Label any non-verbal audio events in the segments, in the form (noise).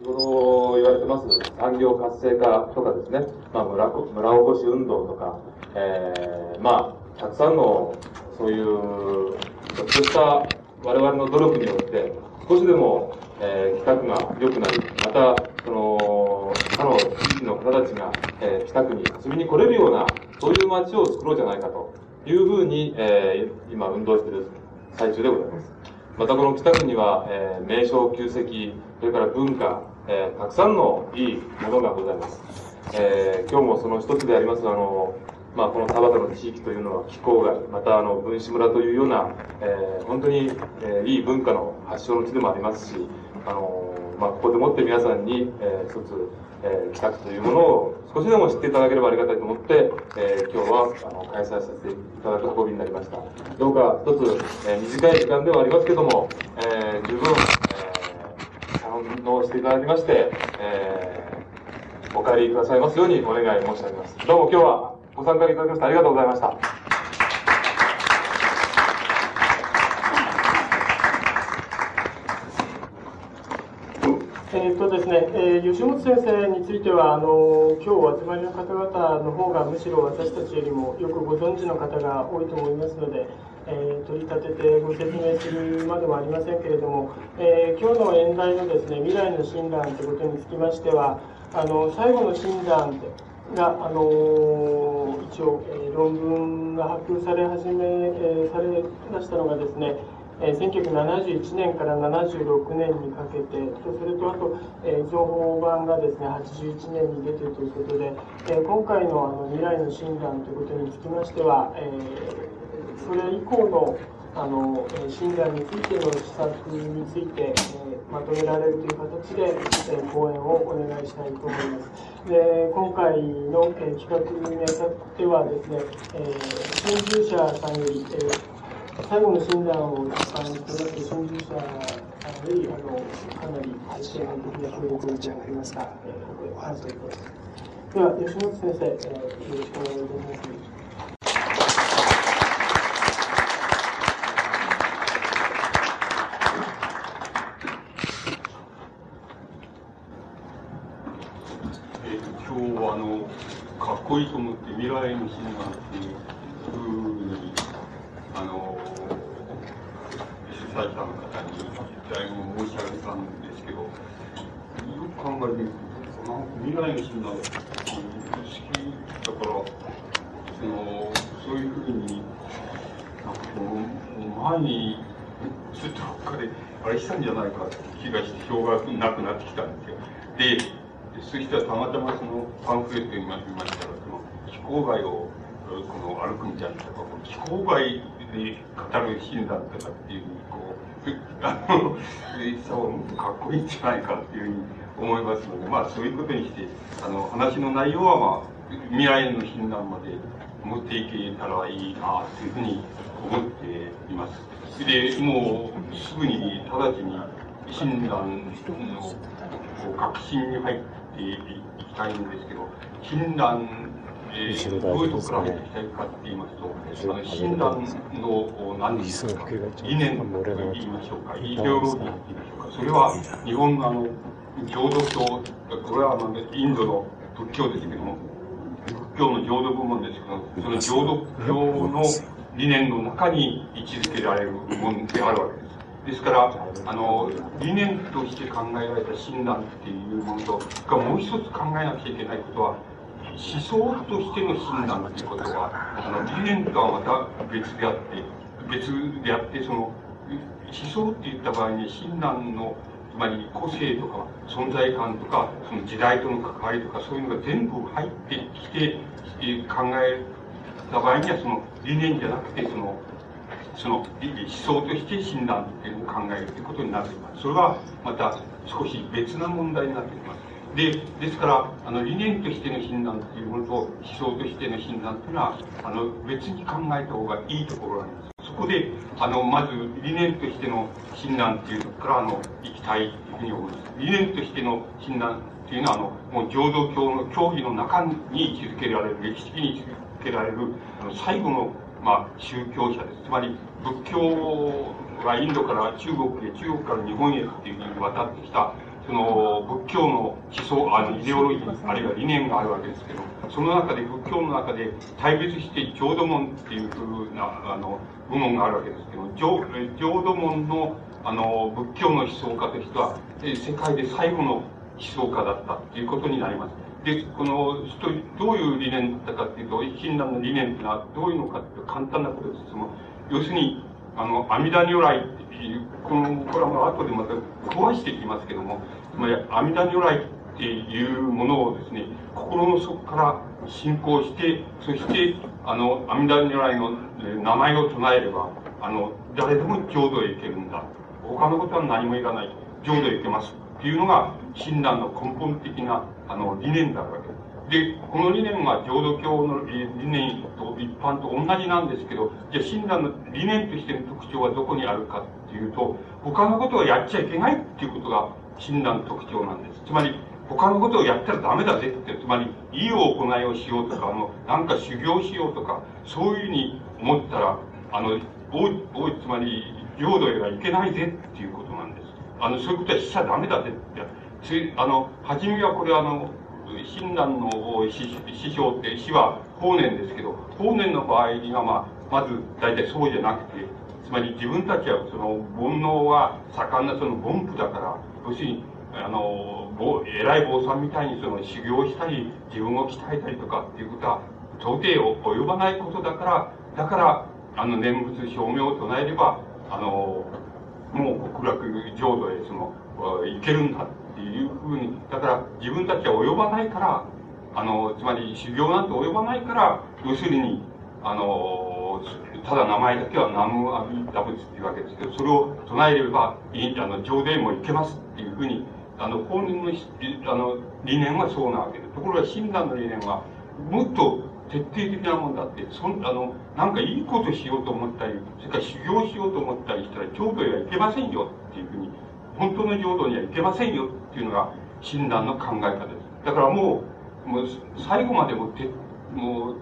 日頃言われてます産業活性化とかですね、まあ、村村おこし運動とか、えー、まあ、たくさんのそういう、ちょっとした我々の努力によって、少しでも、えー、北区が良くなり、また、その、他の地域の方たちが、えー、北区に遊びに来れるような、そういう街を作ろうじゃないかというふうに、えー、今運動している最中でございます。またこの北区には、えー、名称、旧跡、それから文化、えー、たくさんのいいものがございます。えー、今日もその一つであります、あの、まあ、この田端の地域というのは気候が、またあの分子村というような、えー、本当に、えー、いい文化の発祥の地でもありますし、あのまあ、ここでもって皆さんに、えー、一つ、えー、北区というものを少しでも知っていただければありがたいと思って、えー、今日はあの開催させていただく運びになりました。どうか一つ、えー、短い時間ではありますけども、えー、十分、堪能していただきまして、えー、お帰りくださいますようにお願い申し上げます。どうも今日はご参加いただきましてありがとうございました。えーとですねえー、吉本先生についてはあの今日お集まりの方々の方がむしろ私たちよりもよくご存知の方が多いと思いますので、えー、取り立ててご説明するまでもありませんけれども、えー、今日の演題のですね未来の診断ということにつきましてはあの最後の診断が、あの一応、え論文が発表され始め、えされましたのがですねえ1971年から76年にかけてそれとあと、え情報版がですね81年に出ているということで、え今回のあの未来の診断ということにつきましては、えそれ以降のあの診断についての施策について、えまとめられるという形で、え講演をお願いしたいと思います。で今回の、え企画にあたってはですね、えー、研者さんより、えー最後の診断を一般にとって操縦者よりあのかなり専門的な協力をいただきました。えー、感謝いたします。では、吉本先生、えー、よろしくお願いいたします。今日はあのかっこいいと思って未来の診断っていうふうにあの主催者の方にだいぶ申し上げたんですけど、よく考えてみると、なんか未来の診断って好きだから、その、そういうふうに、なんかこの、前に、ちょっとどっかで、あれしたんじゃないかって気がして、票がなくなってきたんですよ。で、そしたらたまたまそのパンフレットに見ましたら、その、非公害をこの歩くみたいなとか、非公害で語る診断とかっていうふうにこう、あの、そうかっこいいんじゃないかっていうふうに思いますので、まあそういうことにして、あの、話の内容はまあ、未来の診断まで持っていけたらいいなというふうに思っています。で、もうすぐに直ちに診断のこう確信に入っていきたいんですけど、診断えー、どういうところから持ってきたいかって言いますと、あの診断の何ですか、理念と言いましょうか、イデオロギーと言いましょうか、それは日本のあの、浄土教、これはインドの仏教ですけども、仏教の浄土部門ですけど、その浄土教の理念の中に位置づけられるものであるわけです。ですから、あの、理念として考えられた診断っていうものと、もう一つ考えなきゃいけないことは、思想としての診断ということは、あの、理念とはまた別であって、別であって、その、思想って言った場合に診断の、つまり個性とか存在感とか、その時代との関わりとか、そういうのが全部入ってきて、考えた場合には、その理念じゃなくて、その、その思想として診断っていうのを考えるということになっています。それはまた少し別な問題になっています。で、ですから、あの、理念としての診断っていうものと、思想としての診断っていうのは、あの、別に考えた方がいいところなんです。そこで、あの、まず、理念としての診断っていうところから、あの、行きたいというふうに思います。理念としての診断っていうのは、あの、もう浄土教の教義の中に位置づけられる、歴史的に位置づけられる、あの、最後の、まあ、宗教者です。つまり、仏教はインドから中国へ、中国から日本へっていうふうに渡ってきた、その仏教の思想、あのイデオロギー、あるいは理念があるわけですけど、その中で仏教の中で対別して浄土門っていうふうな、あの、部門があるわけですけど、浄浄土門の、あの、仏教の思想家としては、世界で最後の思想家だったっていうことになります。で、この、どういう理念だったかっていうと、親鸞の理念っていうのはどういうのかっていう簡単なことです。その要するに、あの、阿弥陀如来っていう、この、これはもう後でまた壊していきますけども、つまり阿弥陀如来っていうものをですね、心の底から信仰して、そして、あの、阿弥陀如来の名前を唱えれば、あの、誰でも浄土へ行けるんだ。他のことは何もいらない。浄土へ行けます。っていうのが、親鸞の根本的な、あの、理念だわけです。で、この理念は浄土教の理念と一般と同じなんですけど、じゃあ親鸞の理念としての特徴はどこにあるかっていうと、他のことをやっちゃいけないっていうことが親鸞の特徴なんです。つまり、他のことをやったらダメだぜって、つまり、いい行いをしようとか、あの、なんか修行しようとか、そういうふうに思ったら、あの、おい、おい、つまり、領土へは行けないぜっていうことなんです。あの、そういうことはしちゃダメだぜって。ついあの、初めはこれあの、親鸞の師匠って師は法然ですけど、法然の場合には、まあ、まず大体そうじゃなくて、つまり自分たちはその煩悩は盛んなその凡夫だから、要するに、あの、偉い坊さんみたいにその修行したり、自分を鍛えたりとかっていうことは、到底及ばないことだから、だから、あの、念仏証明を唱えれば、あの、もう極楽浄土へその、行けるんだっていうふうに、だから自分たちは及ばないから、あの、つまり修行なんて及ばないから、要するに、あの、ただ名前だけは南無阿弥陀仏っていうわけですけど、それを唱えれば、いいあの、上殿も行けますっていうふうに、あの、本人のあの理念はそうなわけです。ところが親鸞の理念は、もっと徹底的なもんだって、そんあの、なんかいいことしようと思ったり、それから修行しようと思ったりしたら、浄土へは行けませんよっていうふうに本当の浄土には行けませんよっていうのが親鸞の考え方です。だからもう、もう最後までもて、もう、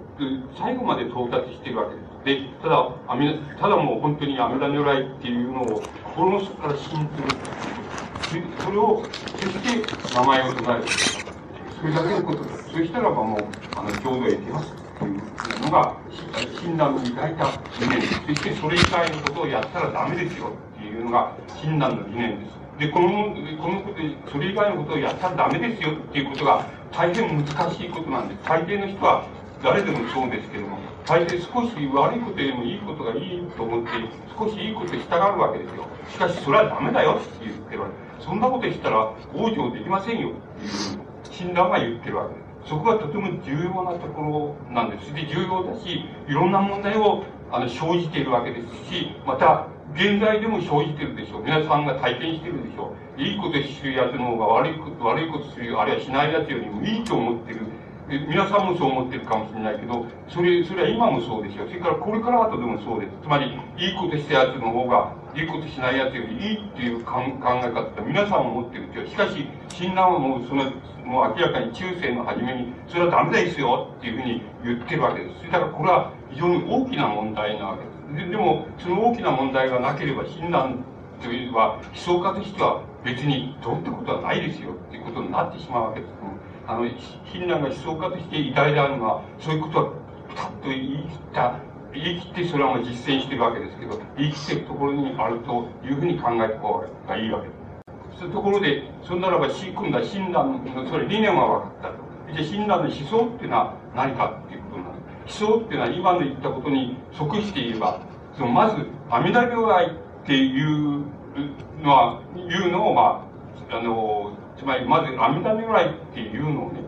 最後まで到達してるわけです。で、ただ、阿弥ただもう本当に阿弥陀如来っていうのを心の底から信ずる。それを、そして名前を唱える。それだけのことです。そしたらばもう、あの、浄土へ行けます。というのが、親鸞の抱いた理念です。そしてそれ以外のことをやったらダメですよ。っていうのが、親鸞の理念です。で、この、このこと、それ以外のことをやったらダメですよっていうことが大変難しいことなんです。大抵の人は誰でもそうですけども、大抵少し悪いことよりもいいことがいいと思って、少しいいことしたがるわけですよ。しかしそれはダメだよって言ってるわけそんなことしたら往生できませんよっていう診断が言ってるわけです。そこはとても重要なところなんです。で、重要だし、いろんな問題をあの生じているわけですし、また、現在でも生じてるでしょう。皆さんが体験してるでしょう。いいことするやつの方が悪いこと、悪いことする、あるいはしないやつよりもいいと思ってる。皆さんもそう思ってるかもしれないけど、それ、それは今もそうですよ。それからこれから後でもそうです。つまり、いいことしたやつの方が、いいことしないやつよりいいっていう考え方って皆さんも持ってるってしかし、親鸞はもうその、もう明らかに中世の初めに、それはダメですよっていうふうに言ってるわけです。だからこれは非常に大きな問題なわけです。ででも、その大きな問題がなければ、親鸞というのは、思想家としては別にどうってことはないですよっていうことになってしまうわけです。あの、親鸞が思想家として偉大であるのは、そういうことはピタッと言い切った、言い切ってそれはもう実践してるわけですけど、言い切ってるところにあるというふうに考えた方がいいわけです。そういうところで、そんならば、今度は親鸞の、それ理念は分かったと。じゃあ親鸞の思想っていうのは何かっていうことなんです。思想っていうのは今の言ったことに即していれば、そのまず、阿弥陀如来っていうのは、いうのを、まあ、あの、つまりまず阿弥陀如来っていうのをね、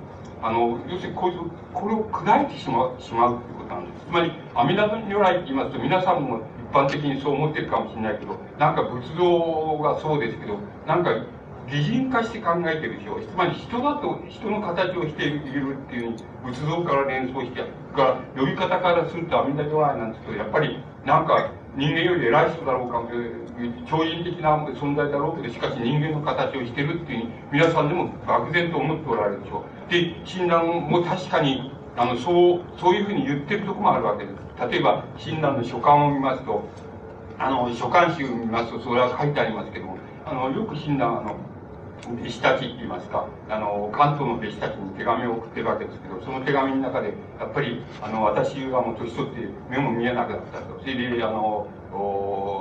あの、要するにこいつ、これを砕いてしまう、しまうっていうことなんです。つまり、阿弥陀如来って言いますと、皆さんも一般的にそう思ってるかもしれないけど、なんか仏像がそうですけど、なんか擬人化して考えてるでしょう。つまり人だと、人の形をしているっていう仏像から連想して、が、呼び方からすると阿弥陀如来なんですけど、やっぱり、なんか、人間より偉い人だろうか、超人的な存在だろうけど、しかし人間の形をしてるっていう皆さんでも漠然と思っておられるでしょう。で、親鸞も確かに、あの、そう、そういうふうに言ってるとこもあるわけです。例えば、親鸞の書簡を見ますと、あの、書簡集を見ますと、それは書いてありますけども、あの、よく親鸞、あの、弟子たちって言いますか、あの、関東の弟子たちに手紙を送ってるわけですけど、その手紙の中で、やっぱり、あの、私はもう年取って目も見えなくなったと。それで、あの、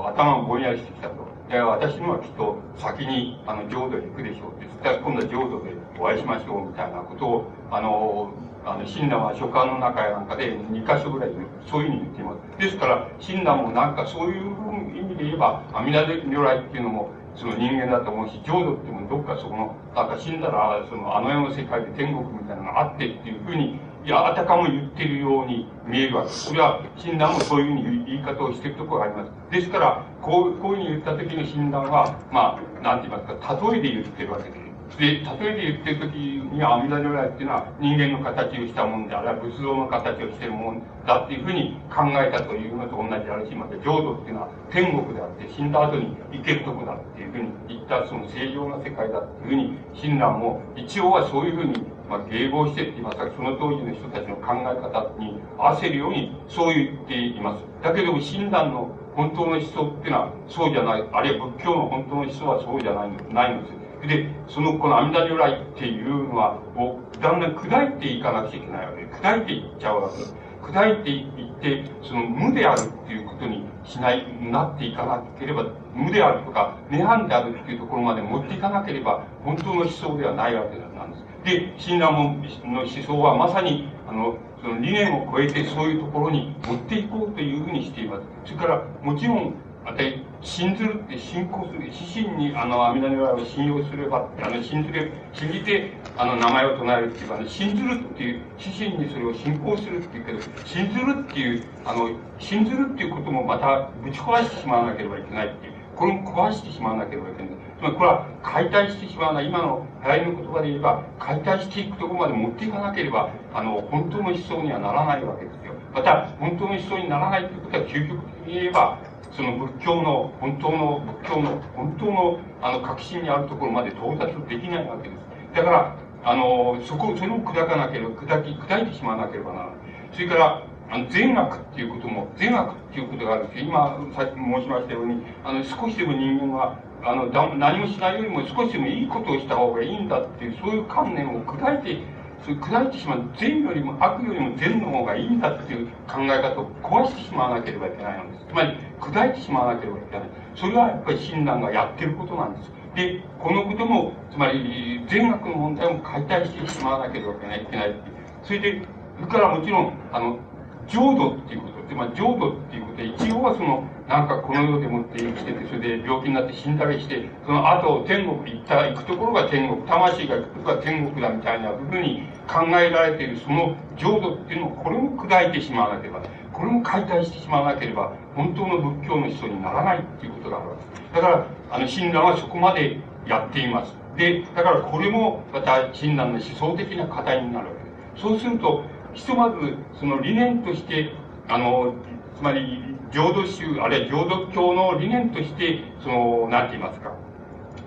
頭もぼんやりしてきたと。で、私にはきっと先に、あの、浄土へ行くでしょうって。そしたら今度は浄土でお会いしましょうみたいなことを、あの、あの、親鸞は書簡の中やなんかで2箇所ぐらいそういうふうに言っています。ですから、親鸞もなんかそういう意味で言えば、阿弥陀如来っていうのも、その人間だと思うし、浄土ってもどっかそこの、なんか死んだら、そのあの世の世界で天国みたいなのがあってっていうふうに、いや、あたかも言ってるように見えるわけです。それは、診断もそういうふうに言い方をしているところがあります。ですから、こう、こういうふうに言った時の診断は、まあ、なんて言いますか、例えで言ってるわけです。で、例えで言ってる時には阿弥陀如来っていうのは人間の形をしたもんで、あるいは仏像の形をしてるもんだっていうふうに考えたというのと同じであるし、また浄土っていうのは天国であって、死んだ後に行けるとこだっていうふうに言ったその正常な世界だっていうふうに、親鸞も一応はそういうふうに、まあ、迎合してって言いますか、その当時の人たちの考え方に合わせるように、そう言っています。だけども、親鸞の本当の思想っていうのはそうじゃない、あるいは仏教の本当の思想はそうじゃないないんです。で、その、この阿弥陀如来っていうのは、をだんだん砕いていかなくちゃいけないわけで、砕いていっちゃうわけで。砕いていって、その無であるっていうことにしない、なっていかなければ、無であるとか、涅槃であるっていうところまで持っていかなければ、本当の思想ではないわけなんです。で、親鸞門の思想はまさに、あの、その理念を超えてそういうところに持っていこうというふうにしています。それから、もちろん、また、信ずるって信仰する、死神にあの阿弥陀如来を信用すれば、あの信ずれ、信じてあの名前を唱えるっていうか、ね、信ずるっていう、死神にそれを信仰するっていうけど、信ずるっていう、あの、信ずるっていうこともまたぶち壊してしまわなければいけないっていう。これも壊してしまわなければいけない。つまりこれは解体してしまわない。今の流行りの言葉で言えば、解体していくところまで持っていかなければ、あの、本当の思想にはならないわけですよ。また、本当の思想にならないということは、究極的に言えば、その仏教の、本当の、仏教の、本当の、あの、核心にあるところまで到達できないわけです。だから、あの、そこ、それを砕かなければ、砕き、砕いてしまわなければならない。それから、あの、善悪っていうことも、善悪っていうことがあるんです今、さっき申しましたように、あの、少しでも人間は、あの、何もしないよりも少しでもいいことをした方がいいんだっていう、そういう観念を砕いてそれ砕いてしまう善よりも悪よりも善の方がいいんだっていう考え方を壊してしまわなければいけないのです。つまり、砕いてしまわなければいけない。それはやっぱり親鸞がやってることなんです。で、このことも、つまり、善悪の問題も解体してしまわなければいけない。いけないそれで、それからもちろん、あの、浄土っていうこと、つまり浄土っていうことで、一応はその、なんかこの世でもって生きてて、それで病気になって死んだりして、その後天国行った、行くところが天国、魂が行くところが天国だみたいなふうに考えられているその浄土っていうのを、これも砕いてしまわなければ、これも解体してしまわなければ、本当の仏教の人にならないっていうことがあるわけです。だから、あの、親鸞はそこまでやっています。で、だからこれもまた親鸞の思想的な課題になるわけです。そうすると、ひとまず、その理念として、あの、つまり、浄土宗、あるいは浄土教の理念として、その、なんて言いますか、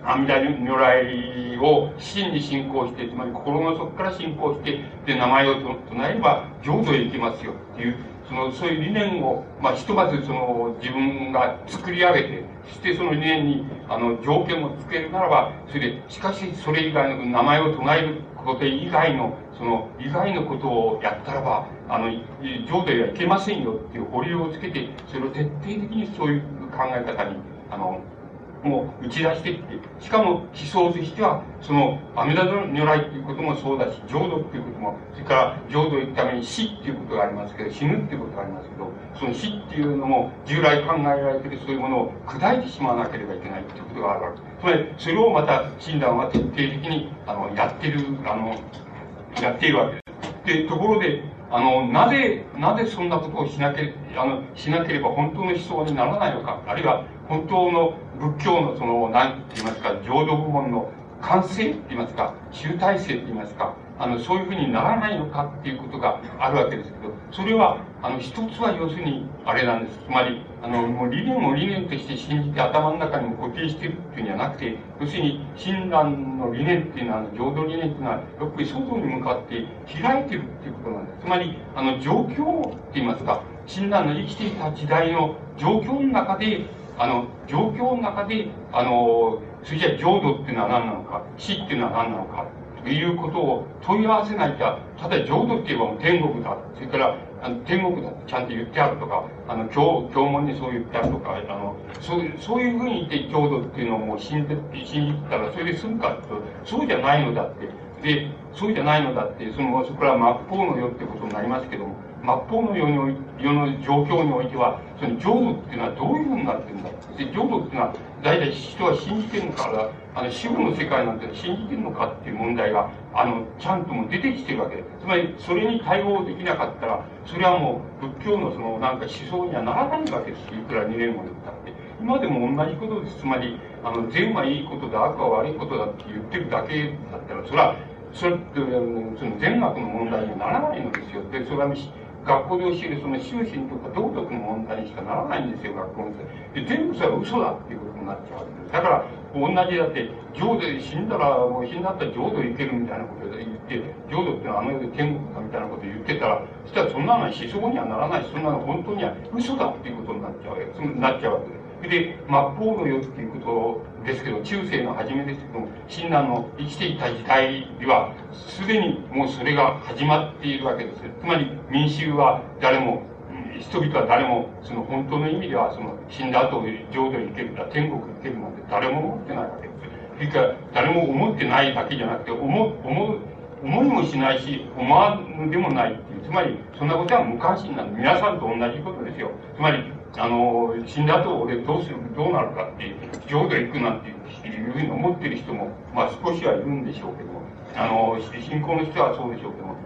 阿弥陀如来を真に信仰して、つまり心の底から信仰して、で、名前を唱えれば浄土へ行きますよっていう、その、そういう理念を、まあ、ひとまずその、自分が作り上げて、そしてその理念に、あの、条件をつけるならば、それで、しかしそれ以外の名前を唱える。こと以外の、その、以外のことをやったらば、あの、浄土へはいけませんよっていう保留をつけて、それを徹底的にそういう考え方に、あの、もう打ち出してきて、しかも思想としては、その、阿弥陀如来っていうこともそうだし、浄土っていうことも、それから浄土行くために死っていうことがありますけど、死ぬっていうことがありますけど、その死っていうのも、従来考えられてるそういうものを砕いてしまわなければいけないっていうことがあるわけです。つまり、それをまた、親鸞は徹底的に、あの、やってる、あの、やっているわけです。で、ところで、あの、なぜ、なぜそんなことをしなければ、あの、しなければ本当の思想にならないのか、あるいは本当の仏教のその、なんて言いますか、浄土部門の完成って言いますか、集大成って言いますか、あの、そういうふうにならないのかっていうことがあるわけですけど、それは、あの、一つは要するに、あれなんです。つまり、あの、もう理念を理念として信じて頭の中にも固定してるっていうんじゃなくて、要するに、親鸞の理念っていうのは、浄土理念っていうのは、やっぱり外に向かって開いてるっていうことなんです。つまり、あの、状況って言いますか、親鸞の生きていた時代の状況の中で、あの、状況の中で、あの、それじゃ浄土っていうのは何なのか、死っていうのは何なのか、いうことを問い合わせないと、ただ浄土って言えばもう天国だ。それから、あの天国だってちゃんと言ってあるとか、あの、教、教文にそう言ってあるとか、あの、そういう、そういうふうに言って浄土っていうのをもう信じ信じたらそれで済むかってそうじゃないのだって。で、そうじゃないのだって、その、そこから真っ向のよってことになりますけども、末法の世に世の状況においては、その浄土っていうのはどういうふうになってるんだで、浄土っていうのは、大体人は信じてるのか、あの、死後の世界なんて信じてるのかっていう問題が、あの、ちゃんとも出てきてるわけで。つまり、それに対応できなかったら、それはもう、仏教のその、なんか思想にはならないわけです。いくら2年も言ったって。今でも同じことです。つまり、あの、善はいいことだ、悪は悪いことだって言ってるだけだったら、それは、それって、その善悪の問題にはならないのですよ。で、それは学校で教えるその修身とか道徳の問題にしかならないんですよ、学校ので全部それは嘘だっていうことになっちゃうわけです。だから、同じだって、浄土で死んだら、もう死んだったら浄土行けるみたいなことで言って、浄土ってあの世で天国かみたいなことを言ってたら、そしたらそんなの思想にはならないし、そんなの本当には嘘だっていうことになっちゃうわけです。なっちゃうわけです。で、末法の世っていうことをですけど、中世の初めですけども、親鸞の生きていた時代では、すでにもうそれが始まっているわけです。つまり民衆は誰も、人々は誰も、その本当の意味では、その死んだ後、浄土に行けるか、天国に行けるなんて誰も思ってないわけです。それから誰も思ってないだけじゃなくて、思、う、思いもしないし、思わんでもないっていう、つまり、そんなことは無関心なの。皆さんと同じことですよ。つまり、あの、死んだ後俺どうする、どうなるかっていう、浄土へ行くなんていうふうに思ってる人も、まあ少しはいるんでしょうけども、あの、信仰の人はそうでしょうけども、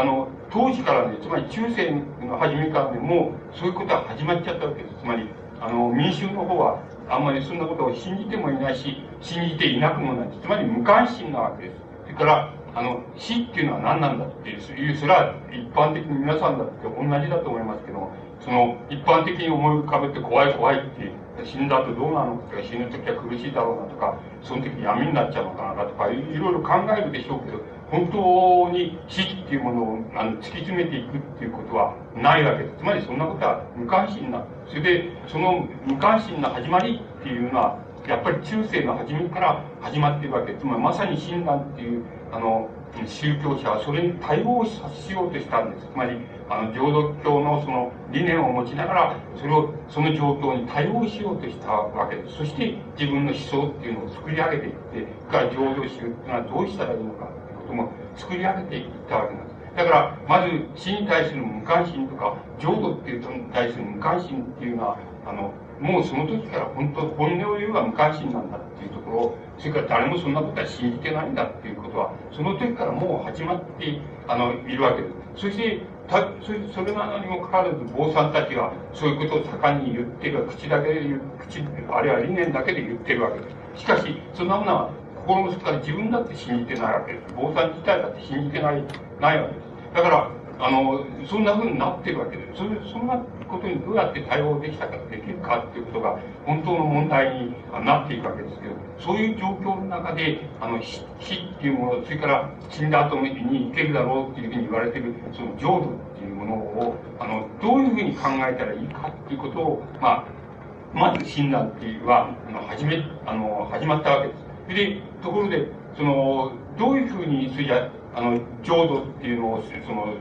あの、当時からね、つまり中世の初めからね、もうそういうことは始まっちゃったわけです。つまり、あの、民衆の方は、あんまりそんなことを信じてもいないし、信じていなくもない。つまり無関心なわけです。それから、あの、死っていうのは何なんだっていう、それは一般的に皆さんだって同じだと思いますけども、その、一般的に思い浮かべて怖い怖いって、死んだ後どうなの？とか、死ぬ時は苦しいだろうなとか、その時闇になっちゃうのかなとか、いろいろ考えるでしょうけど、本当に死っていうものをあの突き詰めていくっていうことはないわけです。つまりそんなことは無関心な。それで、その無関心な始まりっていうのは、やっぱり中世の初めから始まっているわけです。つまりまさに親鸞っていう、あの、宗教者はそれに対応しようとしたんです。つまり、あの、浄土教のその理念を持ちながら、それを、その状況に対応しようとしたわけです。そして自分の思想っていうのを作り上げていって、から浄土宗っていうのはどうしたらいいのかっていうことも作り上げていったわけなんです。だから、まず死に対する無関心とか、浄土っていうのに対する無関心っていうのは、あの、もうその時から本当、本音を言えば無関心なんだっていうところ、それから誰もそんなことは信じてないんだっていうことは、その時からもう始まって、あの、いるわけです。そして、たそれそれなのにもかかわらず、坊さんたちはそういうことを盛んに言ってる、口だけで言う、口、あるいは理念だけで言ってるわけです。しかし、そんなものは心の底から自分だって信じてないわけです。坊さん自体だって信じてない、ないわけです。だから、あの、そんなふうになってるわけです。それ、そんなことにどうやって対応できたか、できるかっていうことが、本当の問題になっていくわけですけど、そういう状況の中で、あの、死っていうもの、それから死んだ後に行けるだろうっていうふうに言われてる、その浄土っていうものを、あの、どういうふうに考えたらいいかっていうことを、まあ、まず診断っていうは、あの、始め、あの、始まったわけです。で、ところで、その、どういうふうに、それじゃ、あの、浄土っていうのを、その、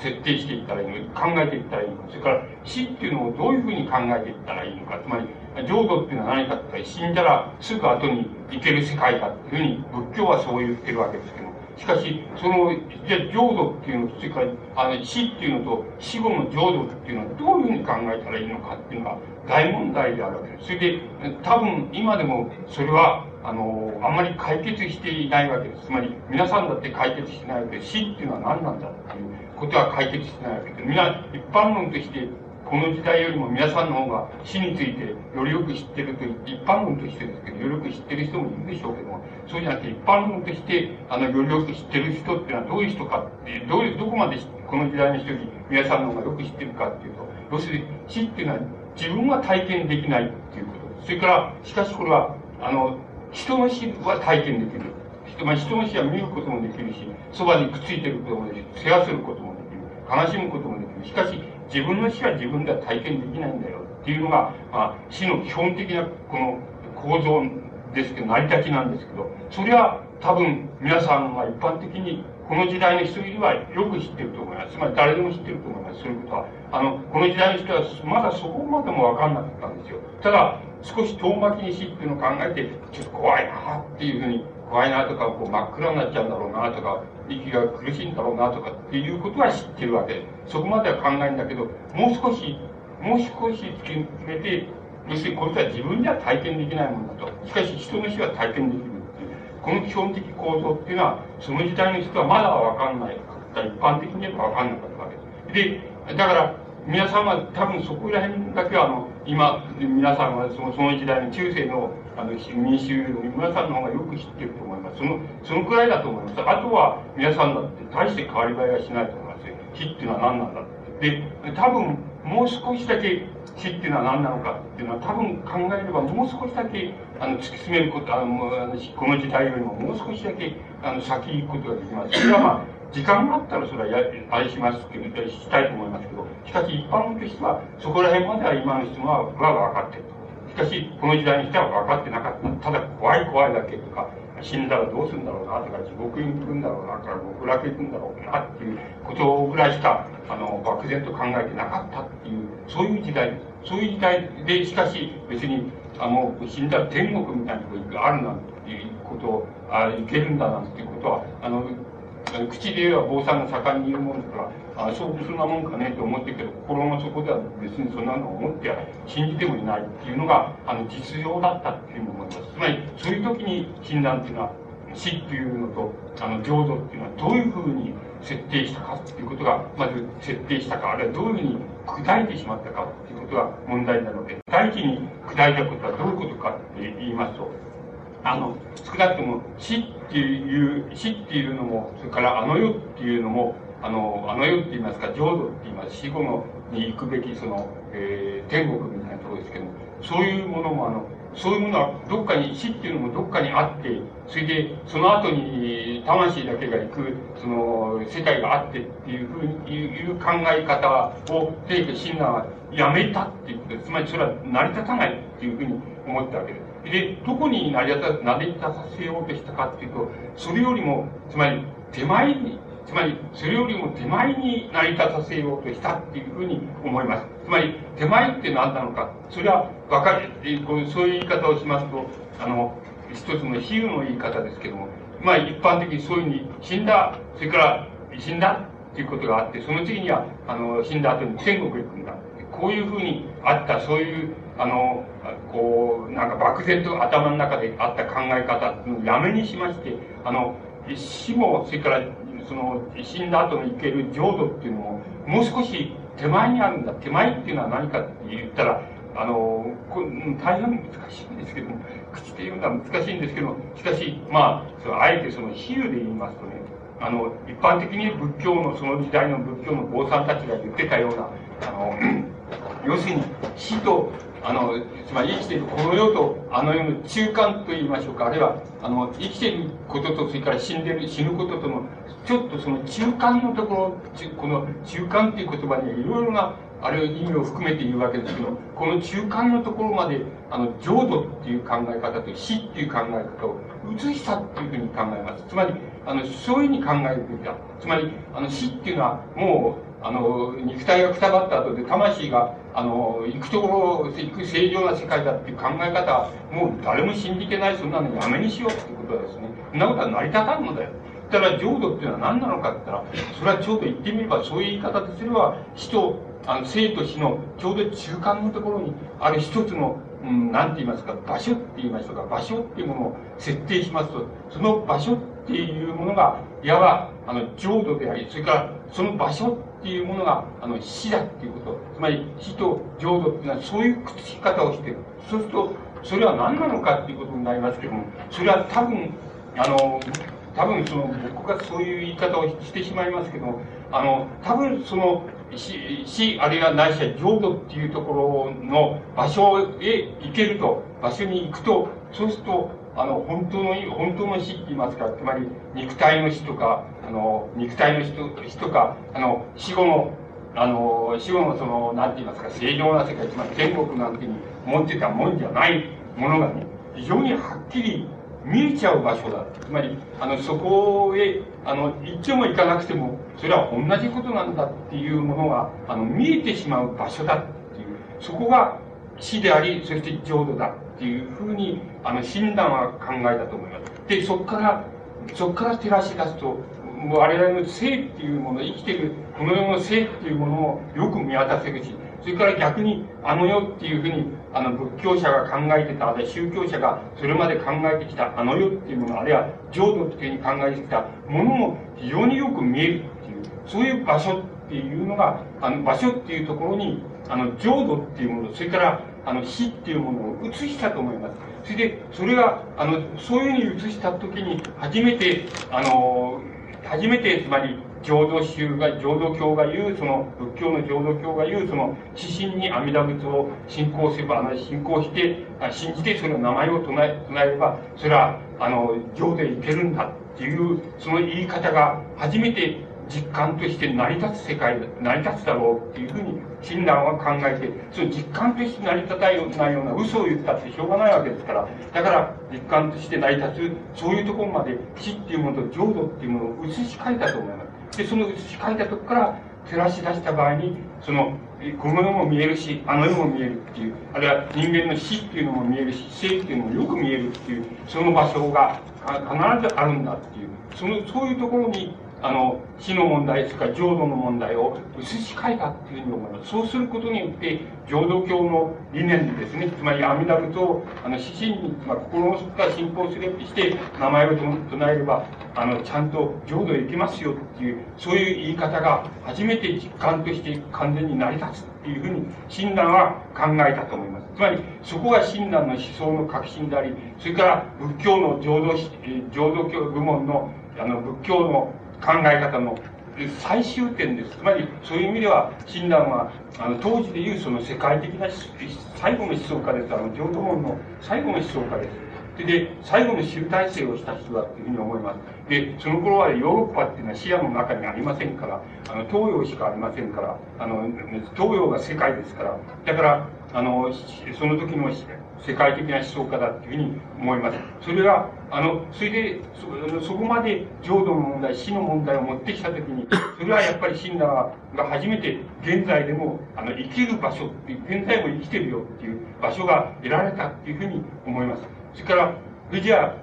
設定していったらいいの、考えていったらいいのか、それから死っていうのをどういうふうに考えていったらいいのか、つまり、浄土っていうのは何かって言ったら、死んだらすぐ後に行ける世界だっていうふうに、仏教はそう言ってるわけですけど、しかし、その、じゃ浄土っていうの、それから、あの、死っていうのと、死後の浄土っていうのはどういうふうに考えたらいいのかっていうのが大問題であるわけです。それで、多分、今でも、それは、あの、あんまり解決していないわけです。つまり、皆さんだって解決してないわけで、死っていうのは何なんだっていうことは解決してないわけで、皆、一般論として、この時代よりも皆さんの方が死についてよりよく知ってるという、一般論としてですけど、よりよく知ってる人もいるでしょうけども、そうじゃなくて一般論として、あの、よりよく知ってる人っていうのはどういう人かってう、どういう、どこまでこの時代の人に皆さんの方がよく知ってるかっていうと、要するに死っていうのは自分は体験できないっていうこと。それから、しかしこれは、あの、人の死は体験できる。人,、まあ、人の死は見ることもできるし、そばにくっついてることもできる。世話することもできる。悲しむこともできる。しかし、自分の死は自分では体験できないんだよっていうのが、まあ、死の基本的なこの構造ですけど、成り立ちなんですけど、それは多分皆さんは一般的にこの時代の人よりはよく知ってると思います。つまり誰でも知ってると思います。そういうことは。あの、この時代の人はまだそこまでもわかんなかったんですよ。ただ、少し遠巻きに死っていうのを考えて、ちょっと怖いなっていうふうに、怖いなとか、こう真っ暗になっちゃうんだろうなとか、息が苦しいんだろうなとかっていうことは知ってるわけそこまでは考えんだけど、もう少し、もう少し突き詰めて、要するにこれは自分には体験できないものだと。しかし人の死は体験できるっていう。この基本的構造っていうのは、その時代の人はまだわかんない。一般的に言えばわかんなかったわけです。で、だから、皆さんは多分そこら辺だけは、あの、今、皆さんはそのその時代の中世のあの民衆より皆さんの方がよく知ってると思います。その、そのくらいだと思います。あとは皆さんだって大して変わり映えはしないと思います。死っていうのは何なんだで、多分、もう少しだけ死っていうのは何なのかっていうのは多分考えればもう少しだけあの突き詰めることあのこの時代よりももう少しだけあの先行くことができます。それはまあ時間があったらそれはやあれしますけど、したいと思いますけど、しかし一般としてはそこら辺までは今の人はは分かってると。しかし、この時代にしては分かってなかった。ただ怖い怖いだけとか、死んだらどうするんだろうなとか、地獄に行くんだろうなとか、極楽行くんだろうなっていうことぐらいしか、あの、漠然と考えてなかったっていう、そういう時代。そういう時代で、しかし、別に、あの、死んだら天国みたいなところがあるなんていうことを、あ行けるんだなんていうことは、あの、口で言えば坊さんが盛んに言うもんだから、あそうそんなもんかねと思ってるけど、心の底では別にそんなの思っては信じてもいないっていうのが、あの、実情だったっていうふうに思います。つまり、そういう時に診断っていうのは、死っていうのと、あの、浄土っていうのはどういうふうに設定したかっていうことが、まず設定したか、あるいはどういうふうに砕いてしまったかっていうことが問題なので、第一に砕いたことはどういうことかって言いますと、あの、少なくとも死っていう、死っていうのも、それからあの世っていうのも、あの、あの世って言いますか、浄土って言います、死後のに行くべき、その、えー、天国みたいなところですけども、そういうものも、あの、そういうものはどっかに、死っていうのもどっかにあって、それで、その後に魂だけが行く、その、世界があってっていうふうに、いう考え方を、テイク親鸞はやめたっていうこと。つまりそれは成り立たないっていうふうに思ったわけです。で、どこに成り立た、成り立たせようとしたかっていうと、それよりも、つまり手前に、つまりそれよりも手前に成り立たせようとしたっていうふうに思います。つまり手前って何なのか、それは分かる、そういう言い方をしますと、あの、一つの比喩の言い方ですけども、まあ一般的にそういうふうに死んだ、それから死んだっていうことがあって、その次には、あの、死んだ後に天国へ行くんだ。こういうふうにあった、そういうあの、こう、なんか漠然と頭の中であった考え方のをやめにしまして、あの、死も、それから、その、死んだ後の行ける浄土っていうのも、もう少し手前にあるんだ。手前っていうのは何かって言ったら、あの、こ大変難しいんですけども、口で言うのは難しいんですけども、しかし、まあ、そのあえてその比喩で言いますとね、あの、一般的に仏教の、その時代の仏教の坊さんたちが言ってたような、あの、(clears throat) 要するに死とあの、つまり生きているこの世とあの世の中間と言いましょうか、あるいは、あの、生きていることと、それから死んでる、死ぬこととの、ちょっとその中間のところ、この中間っていう言葉にはいろいろな、あれを意味を含めて言うわけですけど、この中間のところまで、あの、浄土っていう考え方と死っていう考え方を移したっていうふうに考えます。つまり、あの、そういうふうに考えるべきだ。つまり、あの、死っていうのは、もう、あの、肉体がくたばった後で、魂が、あの、行くところ、行く正常な世界だっていう考え方は、もう誰も信じてない、そんなのやめにしようってことですね、そんなことは成り立たんのだよ。だから浄土っていうのは何なのかって言ったら、それはちょうど言ってみれば、そういう言い方ですれば、死と、あの、生と死のちょうど中間のところにある一つの、う、んて言いますか、場所って言いましょうか、場所っていうものを設定しますと、その場所ってっていうものが、いわば、あの、浄土であり、それから、その場所っていうものが、あの、死だっていうこと。つまり、死と浄土っていうのは、そういうくっつき方をしている。そうすると、それは何なのかっていうことになりますけども、それは多分、あの、多分その、僕がそういう言い方をしてしまいますけども、あの、多分その、死、死、あるいはないしは浄土っていうところの場所へ行けると、場所に行くと、そうすると、あの、本当の、本当の死って言いますか、つまり、肉体の死とか、あの、肉体の死と死とか、あの、死後の、あの、死後のその、なんて言いますか、正常な世界、つまり天国なんていうに思ってたもんじゃないものがね、非常にはっきり見えちゃう場所だ。つまり、あの、そこへ、あの、行っても行かなくても、それは同じことなんだっていうものが、あの、見えてしまう場所だっていう、そこが死であり、そして浄土だっていうふうに、あの、診断は考えたと思います。で、そこから、そこから照らし出すと、我々の生っていうもの、生きてる、この世の生っていうものをよく見渡せるし、それから逆に、あの世っていうふうに、あの、仏教者が考えてた、あるいは宗教者がそれまで考えてきた、あの世っていうもの、あるいは浄土っていうふうに考えてきたものも非常によく見えるっていう、そういう場所っていうのが、あの、場所っていうところに、あの、浄土っていうもの、それから、あの、死っていうものを移したと思います。それで、それが、あの、そういうふうに移したときに、初めて、あの、初めて、つまり、浄土宗が、浄土教が言う、その、仏教の浄土教が言う、その、指針に阿弥陀仏を信仰すれば、あの、信仰して、信じてその名前を唱え、唱えれば、それは、あの、浄土へ行けるんだっていう、その言い方が、初めて実感として成り立つ世界、成り立つだろうっていうふうに、親鸞は考えて、その実感として成り立たないような嘘を言ったってしょうがないわけですから、だから実感として成り立つ、そういうところまで死っていうものと浄土っていうものを移し替えたと思います。で、その移し替えたとこから照らし出した場合に、その、この世も見えるし、あの世も見えるっていう、あるいは人間の死っていうのも見えるし、生っていうのもよく見えるっていう、その場所が必ずあるんだっていう、その、そういうところにあの、死の問題、それか浄土の問題を移し替えたっていうふうに思います。そうすることによって、浄土教の理念ですね、つまり阿弥陀仏を、あの、死神に、まあ、心の底から信仰すれして、名前を唱えれば、あの、ちゃんと浄土へ行けますよっていう、そういう言い方が初めて実感として完全に成り立つっていうふうに、親鸞は考えたと思います。つまり、そこが親鸞の思想の核心であり、それから仏教の浄土、浄土教部門の、あの、仏教の考え方の最終点です。つまり、そういう意味では、親鸞は、あの、当時でいうその世界的な最後の思想家です。あの、浄土門の最後の思想家です。で、最後の集大成をした人だというふうに思います。で、その頃はヨーロッパっていうのは視野の中にありませんから、あの、東洋しかありませんから、あの、東洋が世界ですから、だから、あの、その時の世界的な思想家だっていうふうに思います。それは、あの、それで、そそこまで浄土の問題、死の問題を持ってきたときに、それはやっぱり親鸞が初めて現在でも、あの、生きる場所って、現在も生きてるよっていう場所が得られたっていうふうに思います。それから、それじゃあ、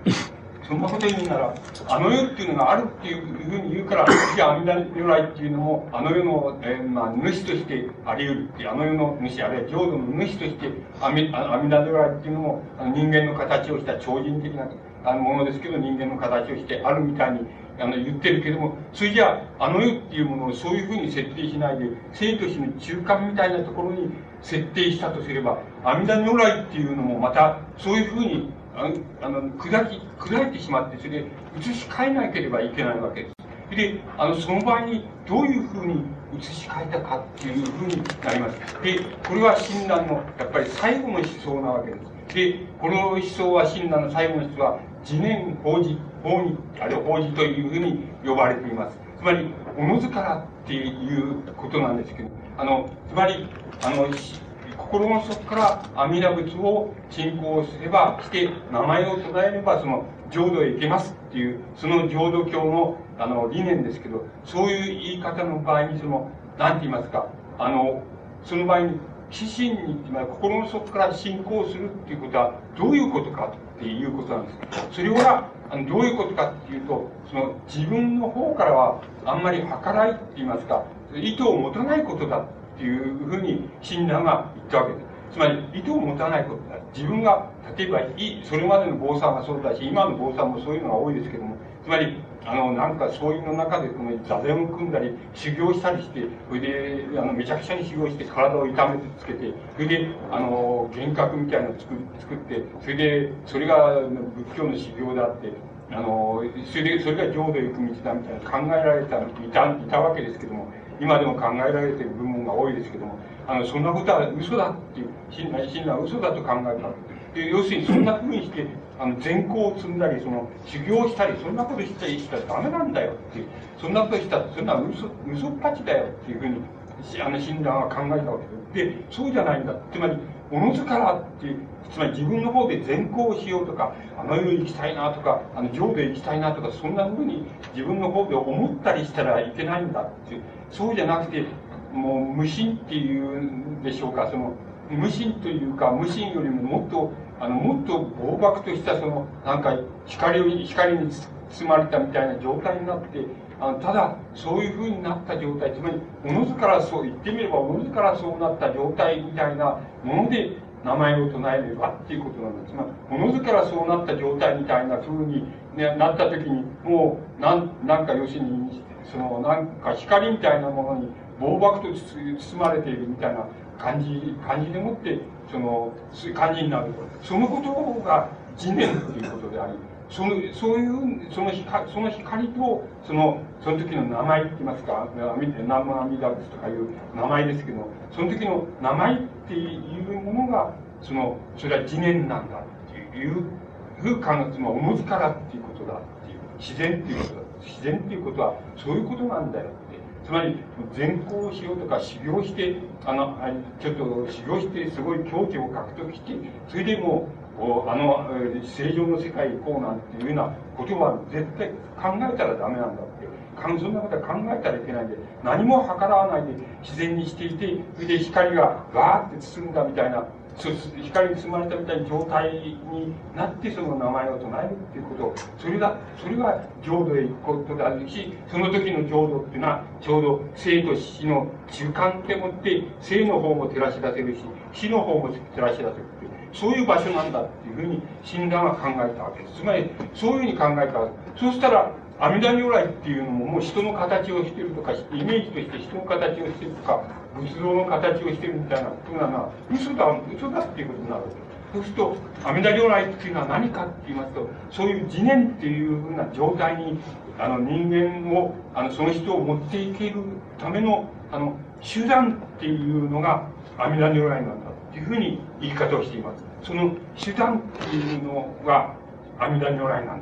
そんなこと言うなら、あの世っていうのがあるっていうふうに言うから、じゃあ阿弥陀如来っていうのも、あの世の、えー、まあ、主としてあり得るっていう、あの世の主、あるいは浄土の主として、阿弥陀如来っていうのも、あの人間の形をした超人的なあのものですけど、人間の形をしてあるみたいに、あの、言ってるけども、それじゃあ、あの世っていうものをそういうふうに設定しないで、生と死の中間みたいなところに設定したとすれば、阿弥陀如来っていうのもまた、そういうふうにあの、砕き、砕いてしまって、それで移し替えなければいけないわけです。で、あの、その場合にどういうふうに移し替えたかっていうふうになります。で、これは親鸞の、やっぱり最後の思想なわけです。で、この思想は親鸞の最後の思想は、自念法事、法に、あるいは法事というふうに呼ばれています。つまり、おのずからっていうことなんですけど、あの、つまり、あの、心の底から阿弥陀仏を信仰すれば、して名前を唱えれば、その浄土へ行けます。っていう、その浄土教のあの理念です。けど、そういう言い方の場合に、その、なんて言います。か、あの、その場合に、自身に、心の底から信仰するっていうことは、どういうことかっていうことなんです。それは、あのどういうことかっていうと、その自分の方からはあんまり計らいって言います。か、意図を持たないことだっていうふうに親鸞が言ったわけです。つまり、意図を持たないことだ。自分が、例えば、いそれまでの坊さんはそうだし、今の坊さんもそういうのが多いですけども、つまり、あの、なんか、そういうの中で、この座禅を組んだり、修行したりして、それで、あの、めちゃくちゃに修行して、体を痛めてつけて、それで、あの、幻覚みたいなのを作作って、それで、それが仏教の修行であって、あの、それで、それが浄土へ行く道だみたいな考えられた、いた、いたわけですけども、今でも考えられている部分が多いですけども、あの、そんなことは嘘だっていう、親鸞、親鸞は嘘だと考えた。で要するにそんな風にして、あの、善行を積んだり、その、修行したり、そんなことしたりしたらダメなんだよって、そんなことしたら、そんな嘘、嘘っぱちだよっていうふうに、あの、親鸞は考えたわけで。で、そうじゃないんだ。つまり、おのずからって、つまり自分の方で善行しようとか、あの世行きたいなとか、あの浄土行きたいなとか、そんなふうに自分の方で思ったりしたらいけないんだっていう、そうじゃなくて、もう無心っていうんでしょうか、その、無心というか、無心よりももっと、あの、もっと暴漠としたその、なんか、光を、光に包まれたみたいな状態になって、あのただ、そういうふうになった状態、つまり、おのずからそう言ってみれば、おのずからそうなった状態みたいなもので、名前を唱えればっていうことなんです。つまり、おのずからそうなった状態みたいなふうに、ね、なった時に、もう、なん、なんか要するに、その、なんか光みたいなものに、暴漠と包まれているみたいな感じ、感じでもって、その、感じになる。そのことが次念ということであり、その、そういう、その光、その光と、その、その時の名前って言いますか、南無阿弥陀仏とかいう名前ですけど、その時の名前っていうものが、その、それは次念なんだっていう、いう感つまり、おのずからっていうことだっていう、自然っていうことだ。自然っていうことは、そういうことなんだよ。つまり、善行しようとか修行して、あの、ちょっと修行して、すごい境地を獲得して、それでもう、あの、正常の世界行こうなんていうようなことは絶対考えたらダメなんだって。そんなことは考えたらいけないんで、何も計らわないで自然にしていて、それで光がわーって包んだみたいな光に包まれたみたいな状態になってその名前を唱えるっていうこと。それがそれが浄土へ行くことであるしその時の浄土っていうのはちょうど生と死の中間でもって生の方も照らし出せるし死の方も照らし出せるってそういう場所なんだっていうふうに親鸞は考えたわけです。つまりそういうふうに考えたわけ。ですそうしたら阿弥陀如来っていうのももう人の形をしてるとかイメージとして人の形をしてるとか仏像の形をしてるみたいなことなのは嘘だ嘘だっていうことになるそうすると阿弥陀如来っていうのは何かって言いますとそういう自念っていうふうな状態にあの人間をあのその人を持っていけるためのあの手段っていうのが阿弥陀如来なんだっていうふうに言い方をしています。その手段っていうのが阿弥陀如来なん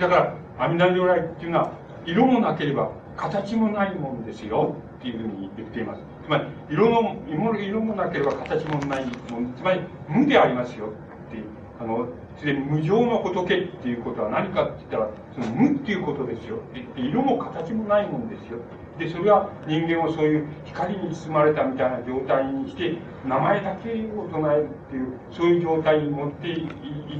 だだから阿弥陀如来っていうのは色もなければ形もないもんですよっていうふうに言っています。つまり色の色もなければ形もないもんつまり無でありますよってあのそれで無常の仏っていうことは何かって言ったらその無っていうことですよ。色も形もないもんですよ。でそれは人間をそういう光に包まれたみたいな状態にして名前だけを唱えるっていうそういう状態に持ってい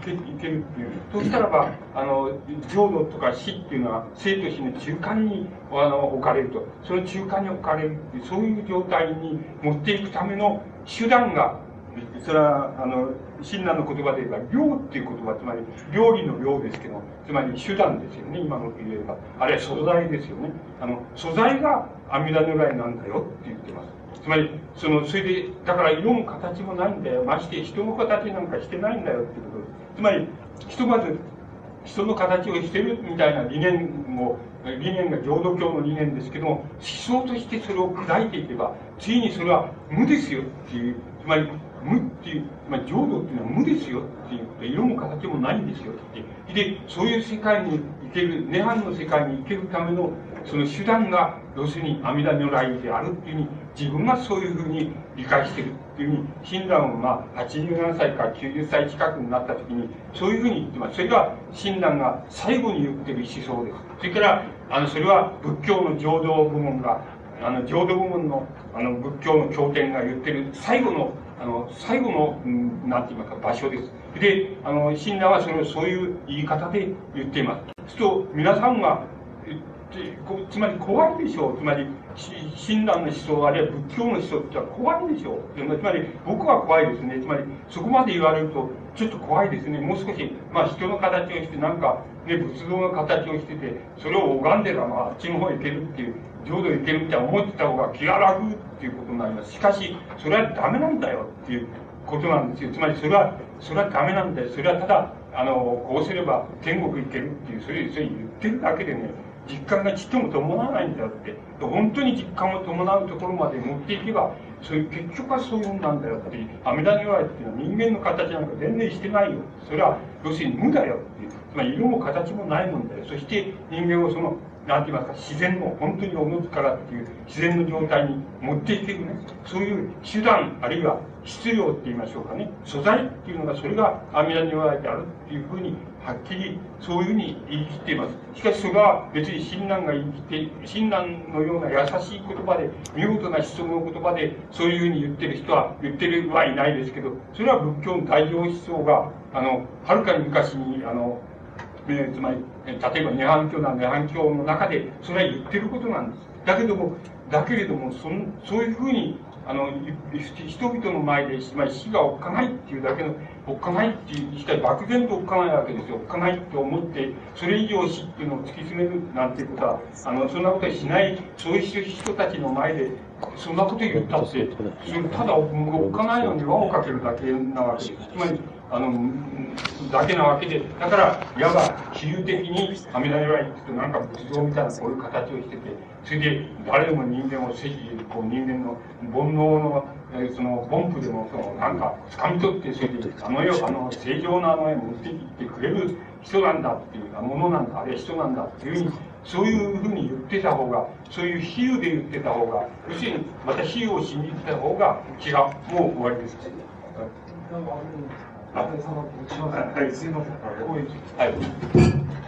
けいけるっていう。そしたらばあの浄土とか死っていうのは生と死の中間にあの置かれると。その中間に置かれるっていうそういう状態に持っていくための手段がそれはあの親鸞の言葉で言えば、量っていう言葉、つまり料理の量ですけど、つまり手段ですよね、今の言えば。あるいは素材ですよね。あの、素材が阿弥陀如来なんだよって言ってます。つまり、その、それで、だから色も形もないんだよ。まして人の形なんかしてないんだよっていうことです。つまり、ひとまず、人の形をしてるみたいな理念も、理念が浄土教の理念ですけども、思想としてそれを砕いていけば、ついにそれは無ですよっていう、つまり、無っていう、まあ、浄土っていうのは無ですよっていうこと、色も形もないんですよって。で、そういう世界に行ける、涅槃の世界に行けるための、その手段が、要するに阿弥陀如来であるっていうふうに、自分がそういうふうに理解してるっていうふうに、親鸞はまあ、87歳から90歳近くになった時に、そういうふうに言ってます。それが、親鸞が最後に言ってる思想です。それから、あの、それは仏教の浄土部門が、あの、浄土部門の、あの、仏教の経典が言ってる最後のあの、最後の、うん、なんて言いますか、場所です。で、あの、親鸞はそれをそういう言い方で言っています。すると、皆さんが、つまり怖いでしょう。つまり、親鸞の思想、あるいは仏教の思想って怖いでしょう。つまり、僕は怖いですね。つまり、そこまで言われると、ちょっと怖いですね。もう少し、まあ、人の形をして、なんか、ね、仏像の形をしてて、それを拝んでら、まあ、あっちの方へ行けるっていう、浄土行けるって思ってた方が気が楽っていうことになります。しかし、それはダメなんだよっていうことなんですよ。つまり、それは、それはダメなんだよ。それはただ、あの、こうすれば天国行けるっていう、それ、それ言ってるだけでね、実感がちっとも伴わないんだよって。本当に実感を伴うところまで持っていけば、そういう結局はそういうもんなんだよって。阿弥陀如来っていうのは人間の形なんか全然してないよ。それは、要するに無だよっていう。つまり色も形もないもんだよ。そして人間をそのなんて言いますか、自然の、本当におのずからっていう自然の状態に持っていけるね、そういう手段、あるいは質量って言いましょうかね、素材っていうのが、それが阿弥陀如来であるっていうふうに、はっきりそういうふうに言い切っています。しかしそれは別に親鸞が言い切って、親鸞のような優しい言葉で、見事な思想の言葉で、そういうふうに言ってる人は、言ってるはいないですけど、それは仏教の大乗思想が、あの、はるかに昔に、あの、えー、つまり、例えば涅槃教なら涅槃教の中で、それは言ってることなんです。だけども、だけれども、そのそういうふうに、あの、人々の前で、まあ、死がおっかないっていうだけの、おっかないっていう、しかし漠然とおっかないわけですよ。おっかないって思って、それ以上死っていうのを突き詰めるなんていうことは、あの、そんなことはしない、そういう人たちの前で、そんなこと言ったって、ただおっかないのに輪をかけるだけなわけです。つまり、あの、だけなわけで、だから、いわば、比喩的に、阿弥陀如来って言うと、なんか仏像みたいなこういう形をしてて、それで、誰でも人間をせじ、こう人間の煩悩の、えー、その、凡夫でも、その、なんか、掴み取って、それで、あの世、あの、正常なあのへ持ってきてくれる人なんだっていう、ものなんだ、あれは人なんだっていうふうに、そういうふうに言ってた方が、そういう比喩で言ってた方が、要するに、また比喩を信じてた方が、違う。もう終わりです。はい、すいません。はい。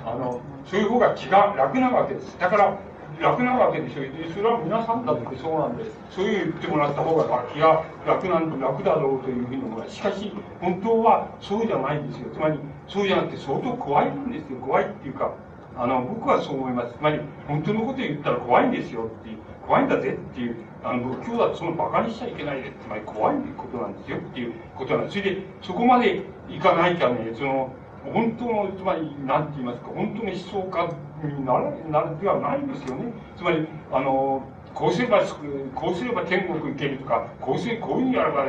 あの、そういう方が気が楽なわけです。だから、楽なわけでしょ。それは皆さんだってそうなんです、そういう言ってもらった方が気が楽なん楽だろうというふうに思います。しかし、本当はそうじゃないんですよ。つまり、そうじゃなくて相当怖いんですよ。怖いっていうか、あの、僕はそう思います。つまり、本当のことを言ったら怖いんですよっていう、怖いんだぜっていう、あの、仏教はその馬鹿にしちゃいけないで、つまり怖いことなんですよっていうことなんです。それで、そこまでいかないとね、その、本当の、つまり、なんて言いますか、本当の思想家になる、なるではないんですよね。つまり、あの、こうすれば、こうすれば天国行けるとか、こうすればこういうふうにやれば、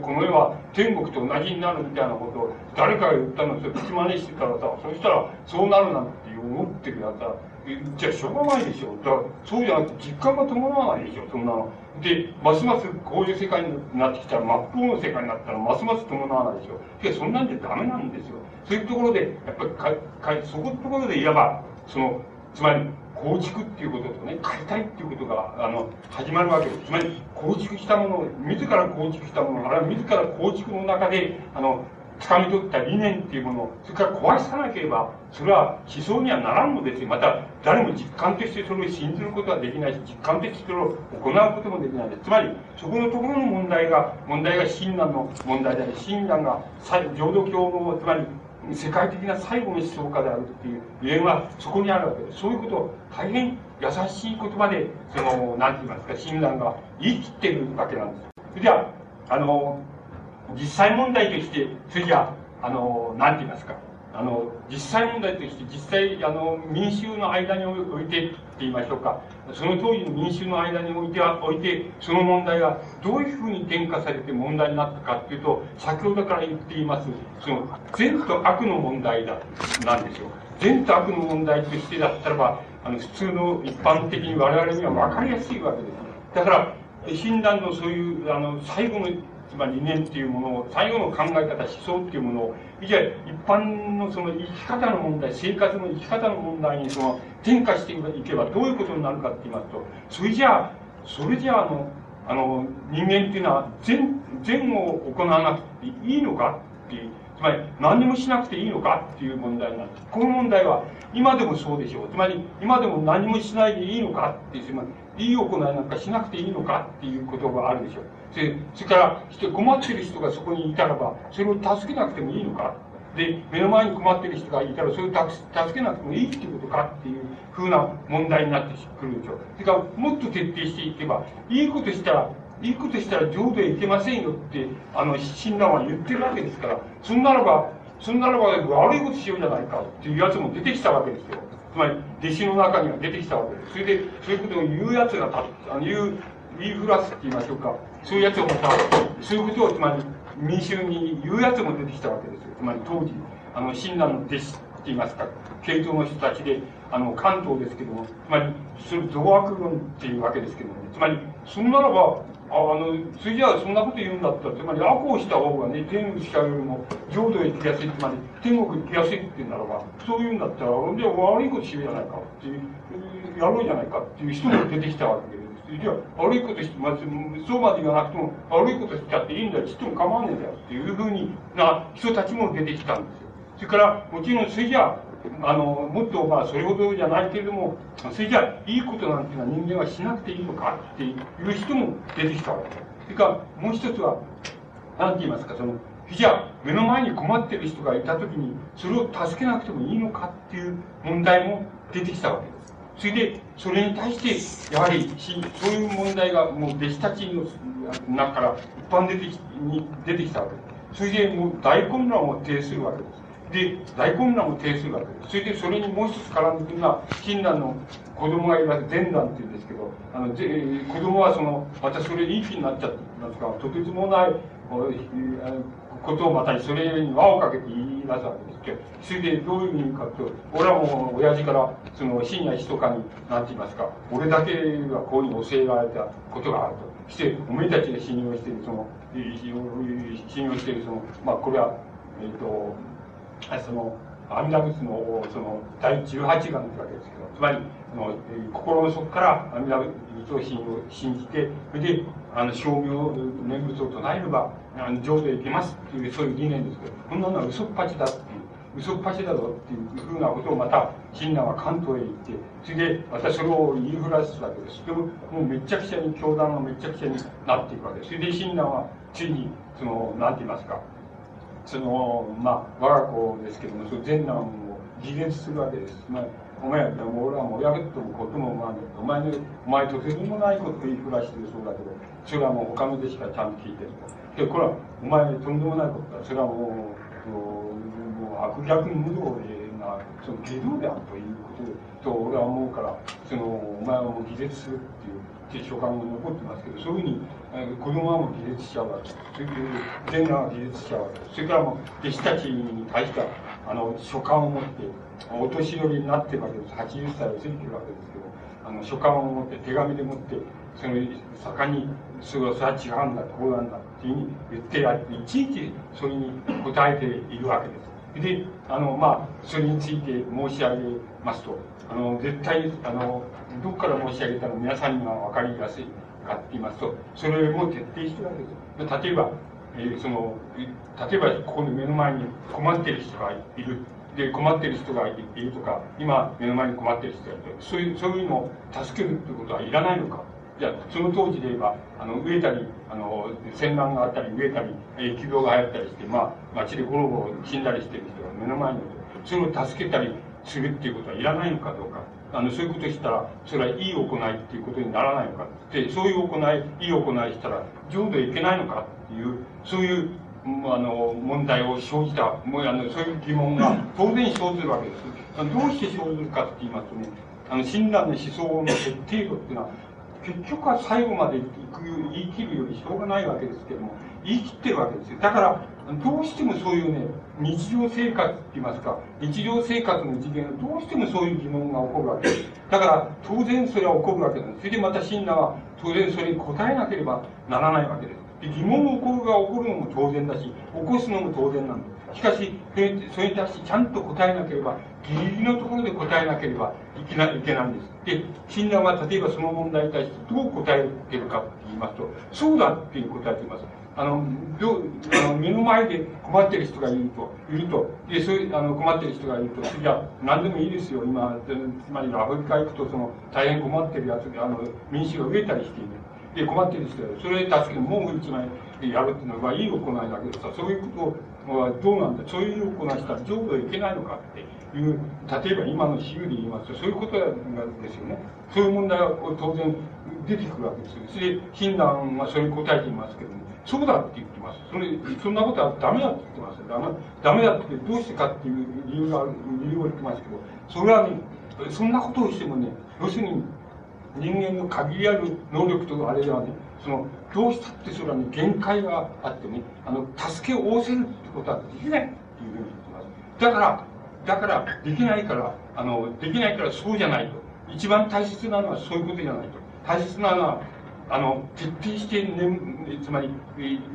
この世は天国と同じになるみたいなことを誰かが言ったのを口真似してたらさ、そしたらそうなるなんて思ってるやつは、じゃあしょうがないでしょ。だからそうじゃなくて実感が伴わないでしょ、そんなの。で、ますますこういう世界になってきたら、真っ向の世界になったら、ますます伴わないでしょ。いや、そんなんじゃダメなんですよ。そういうところで、やっぱりか、かそこのところでいわば、その、つまり、構築っていうこととね、解体っていうことが、あの、始まるわけです。つまり、構築したもの、自ら構築したもの、あるいは自ら構築の中で、あの、掴み取った理念っていうものを、それから壊さなければ、それは思想にはならんのですよ。また、誰も実感としてそれを信じることはできないし、実感としてそれを行うこともできないです。つまり、そこのところの問題が、問題が親鸞の問題であり、親鸞が浄土教の、つまり、世界的な最後の思想家であるっていう理由はそこにあるわけです。そういうことを大変優しい言葉で、その、なんて言いますか、親鸞が言い切ってるわけなんです。それじゃあ、あの、実際問題として、それじゃあ、あの、なんて言いますか、あの、実際問題として、実際、あの、民衆の間においてって言いましょうか、その当時の民衆の間においては、おいて、その問題がどういうふうに転化されて問題になったかっていうと、先ほどから言っています、その、善と悪の問題だ、なんですよ。善と悪の問題としてだったらば、あの、普通の一般的に我々には分かりやすいわけです。だから、診断のそういう、あの、最後のつまり理念っていうものを、最後の考え方、思想っていうものを、じゃ一般のその生き方の問題、生活の生き方の問題にその転化していけばどういうことになるかって言いますと、それじゃあ、それじゃあ、あの、あの、人間っていうのは善、善を行わなくていいのかっていう、つまり何もしなくていいのかっていう問題なんで。この問題は今でもそうでしょう。つまり今でも何もしないでいいのかっていう、つまりいい行いなんかしなくていいのかっていうことがあるでしょ。で、それから、困ってる人がそこにいたらば、それを助けなくてもいいのかで、目の前に困ってる人がいたら、それを助けなくてもいいっていうことかっていうふうな問題になってくるでしょう。それから、もっと徹底していけば、いいことしたら、いいことしたら浄土へ行けませんよって、あの、親鸞は言ってるわけですから、そんならば、そんならば悪いことしようじゃないかっていうやつも出てきたわけですよ。つまり、弟子の中には出てきたわけです。それで、そういうことを言うやつがた、あの言う、言いふらすって言いましょうか。そういうやつをまた、そういうことをつまり民衆に言うやつも出てきたわけですよ。つまり当時、あの、親鸞の弟子って言いますか、系統の人たちで、あの、関東ですけども、つまり、それ、増悪論っていうわけですけども、ね、つまり、そんならば、ああの、それじゃあそんなこと言うんだったら、つまり悪をした方がね、天使よりも浄土へ行きやすい、つまり天国行きやすいって言うならば、そういうんだったら、じゃあ悪いことしようじゃないかっていう、やろうじゃないかっていう人も出てきたわけです。じゃあ悪いことして、まあ、そうまで言わなくても、悪いことしちゃっていいんだよ、ちっとも構わねえんだよっていうふうにな人たちも出てきたんですよ。それから、もちろんそれじゃあ、あの、もっとまあ、それほどじゃないけれども、それじゃあ、いいことなんていうのは人間はしなくていいのかっていう人も出てきたわけ。それから、もう一つは、なんて言いますか、その、じゃあ、目の前に困ってる人がいたときに、それを助けなくてもいいのかっていう問題も出てきたわけです。それで、それに対して、やはり、そういう問題が、もう弟子たちの中から一般出てきに出てきたわけです。それで、もう大混乱を呈するわけです。で、大混乱を呈するわけです。それで、それにもう一つ絡んでくるのは、親鸞の子供がいます、前段って言うんですけど、あの、ぜ子供はその、またそれいい気になっちゃってますから、とてつもない、ことをまたそれに輪をかけて言い出すわけですけど、それでどういう意味かというと、俺はもう親父から、その深夜密かに、なんて言いますか、俺だけがこういうふうに教えられたことがあると。して、お前たちが信用している、その、信用している、その、まあ、これは、えっ、ー、と、その、阿弥陀仏の、その、第18願ってわけですけど、つまり、あの心の底から阿弥陀仏を信信じて、それで、あの、称名、念仏を唱えれば、あの、浄土へ行けますっていう、そういう理念ですけど、こんなのは嘘っぱちだっていう、嘘っぱちだぞっていうふうなことをまた、親鸞は関東へ行って、それで、またそれを言いふらすわけです。でも、もうめちゃくちゃに、教団がめちゃくちゃになっていくわけです。それで、親鸞は、ついに、その、なんて言いますか、その、まあ、我が子ですけども、その前男を自立するわけです。まあ、お前、俺はもう親ともことも思わない、お前の、お前とてつもないこと言いふらしてるそうだけど、それはもう他の弟子がちゃんと聞いてると。で、これは、お前とんでもないことだ。それはもう、もう悪逆無道でな、その下道であるということと、俺は思うから、その、お前はもう自立するっていう、って書簡も残ってますけど、そういうふうに、子供はもう自立しちゃうわけそれで全裸は自立しちゃうわけそれからもう弟子たちに対してはあの書簡を持ってお年寄りになってるわけです80歳を過ぎてるわけですけどあの書簡を持って手紙で持ってその盛んにそれはそれは違うんだこうなんだっていうふうに言ってやっていちいちそれに答えているわけです。であのまあそれについて申し上げますとあの絶対あのどこから申し上げたら皆さんには分かりやすい。かって言いますと、それも徹底してるわけです。例えば、えー、その、例えばここに目の前に困ってる人がいる。で、困ってる人がいるとか、今目の前に困ってる人がいるとそういう、そういうのを助けるってことはいらないのか。じゃあ、その当時で言えば、あの、飢えたり、あの、戦乱があったり、飢えたり、疫病が流行ったりして、まあ、街でゴロゴロ死んだりしてる人が目の前にいる、それを助けたりするっていうことはいらないのかどうか。あの、そういうことしたら、それはいい行いっていうことにならないのか。で、そういう行い、いい行いしたら、浄土へ行けないのかっていう、そういう、あの、問題を生じた、もうあの、そういう疑問が当然生ずるわけです。どうして生ずるかって言いますとね、あの、親鸞の思想の徹底度っていうのは、結局は最後まで行く、言い切るよりしょうがないわけですけども、言い切ってるわけですよ。だから、どうしてもそういうね、日常生活って言いますか、日常生活の次元はどうしてもそういう疑問が起こるわけです。だから、当然それは起こるわけです。それでまた親鸞は、当然それに答えなければならないわけです。で疑問を起こるが起こるのも当然だし、起こすのも当然なんです。しかし、それに対してちゃんと答えなければ、ギリギリのところで答えなければいけないいけないんです。で、親鸞は例えばその問題に対してどう答えてるかって言いますと、そうだっていう答えています。あの、どあの目の前で困ってる人がいると、いると、で、そういう、あの、困ってる人がいると、じゃ、何でもいいですよ、今、つまりアフリカ行くと、その、大変困ってるやつあの、民衆が飢えたりしている。で、困ってる人が。それで助けて、文句一枚やるっていうのは、いい行いだけどさ、そういうことはどうなんだ、そういう行いしたら浄土へ行けないのかっていう、例えば今の比喩で言いますと、そういうことですよね。そういう問題は当然出てくるわけですよ。それで、親鸞はそれに答えていますけども、そうだって言ってます。それ、そんなことはダメだって言ってます。ダメダメだってどうしてかっていう理由がある、理由を言ってますけど、それはね、そんなことをしてもね、要するに人間の限りある能力とあれではね、その、どうしたってそれはね、限界があってね、あの、助けを仰せるってことはできないっていうふうに言ってます。だから、だから、できないから、あの、できないからそうじゃないと。一番大切なのはそういうことじゃないと。大切なのは、あの、徹底して、ね、つまり、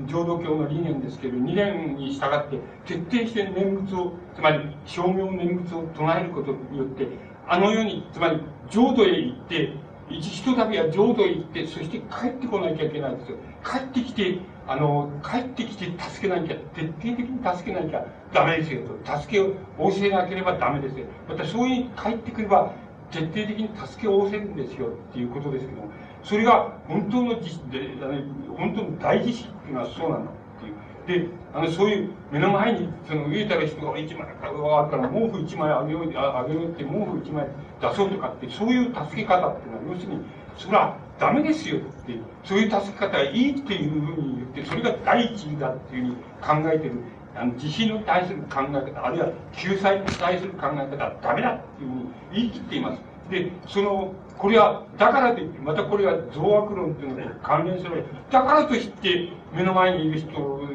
浄土教の理念ですけど、2年に従って、徹底して念仏を、つまり、称名念仏を唱えることによって、あの世に、つまり、浄土へ行って、一ひとたびは浄土へ行って、そして帰ってこなきゃいけないんですよ。帰ってきて、あの、帰ってきて助けなきゃ、徹底的に助けなきゃダメですよと。助けを仰せなければダメですよ。またそういう帰ってくれば、徹底的に助けを仰せるんですよっていうことですけども、それが本当の自で、本当の大自信っていうのはそうなんだっていう。で、あの、そういう目の前に、その、植えたら人が一枚あったら、毛布一枚あげよう、あげようって毛布一枚出そうとかって、そういう助け方っていうのは、要するに、それはダメですよって、そういう助け方はいいっていうふうに言って、それが第一義だっていうふうに考えてる、あの、地震に対する考え方、あるいは救済に対する考え方はダメだっていうふうに言い切っています。で、その、これは、だからといって、またこれは増悪論というのと関連する。だからといって、目の前にいる人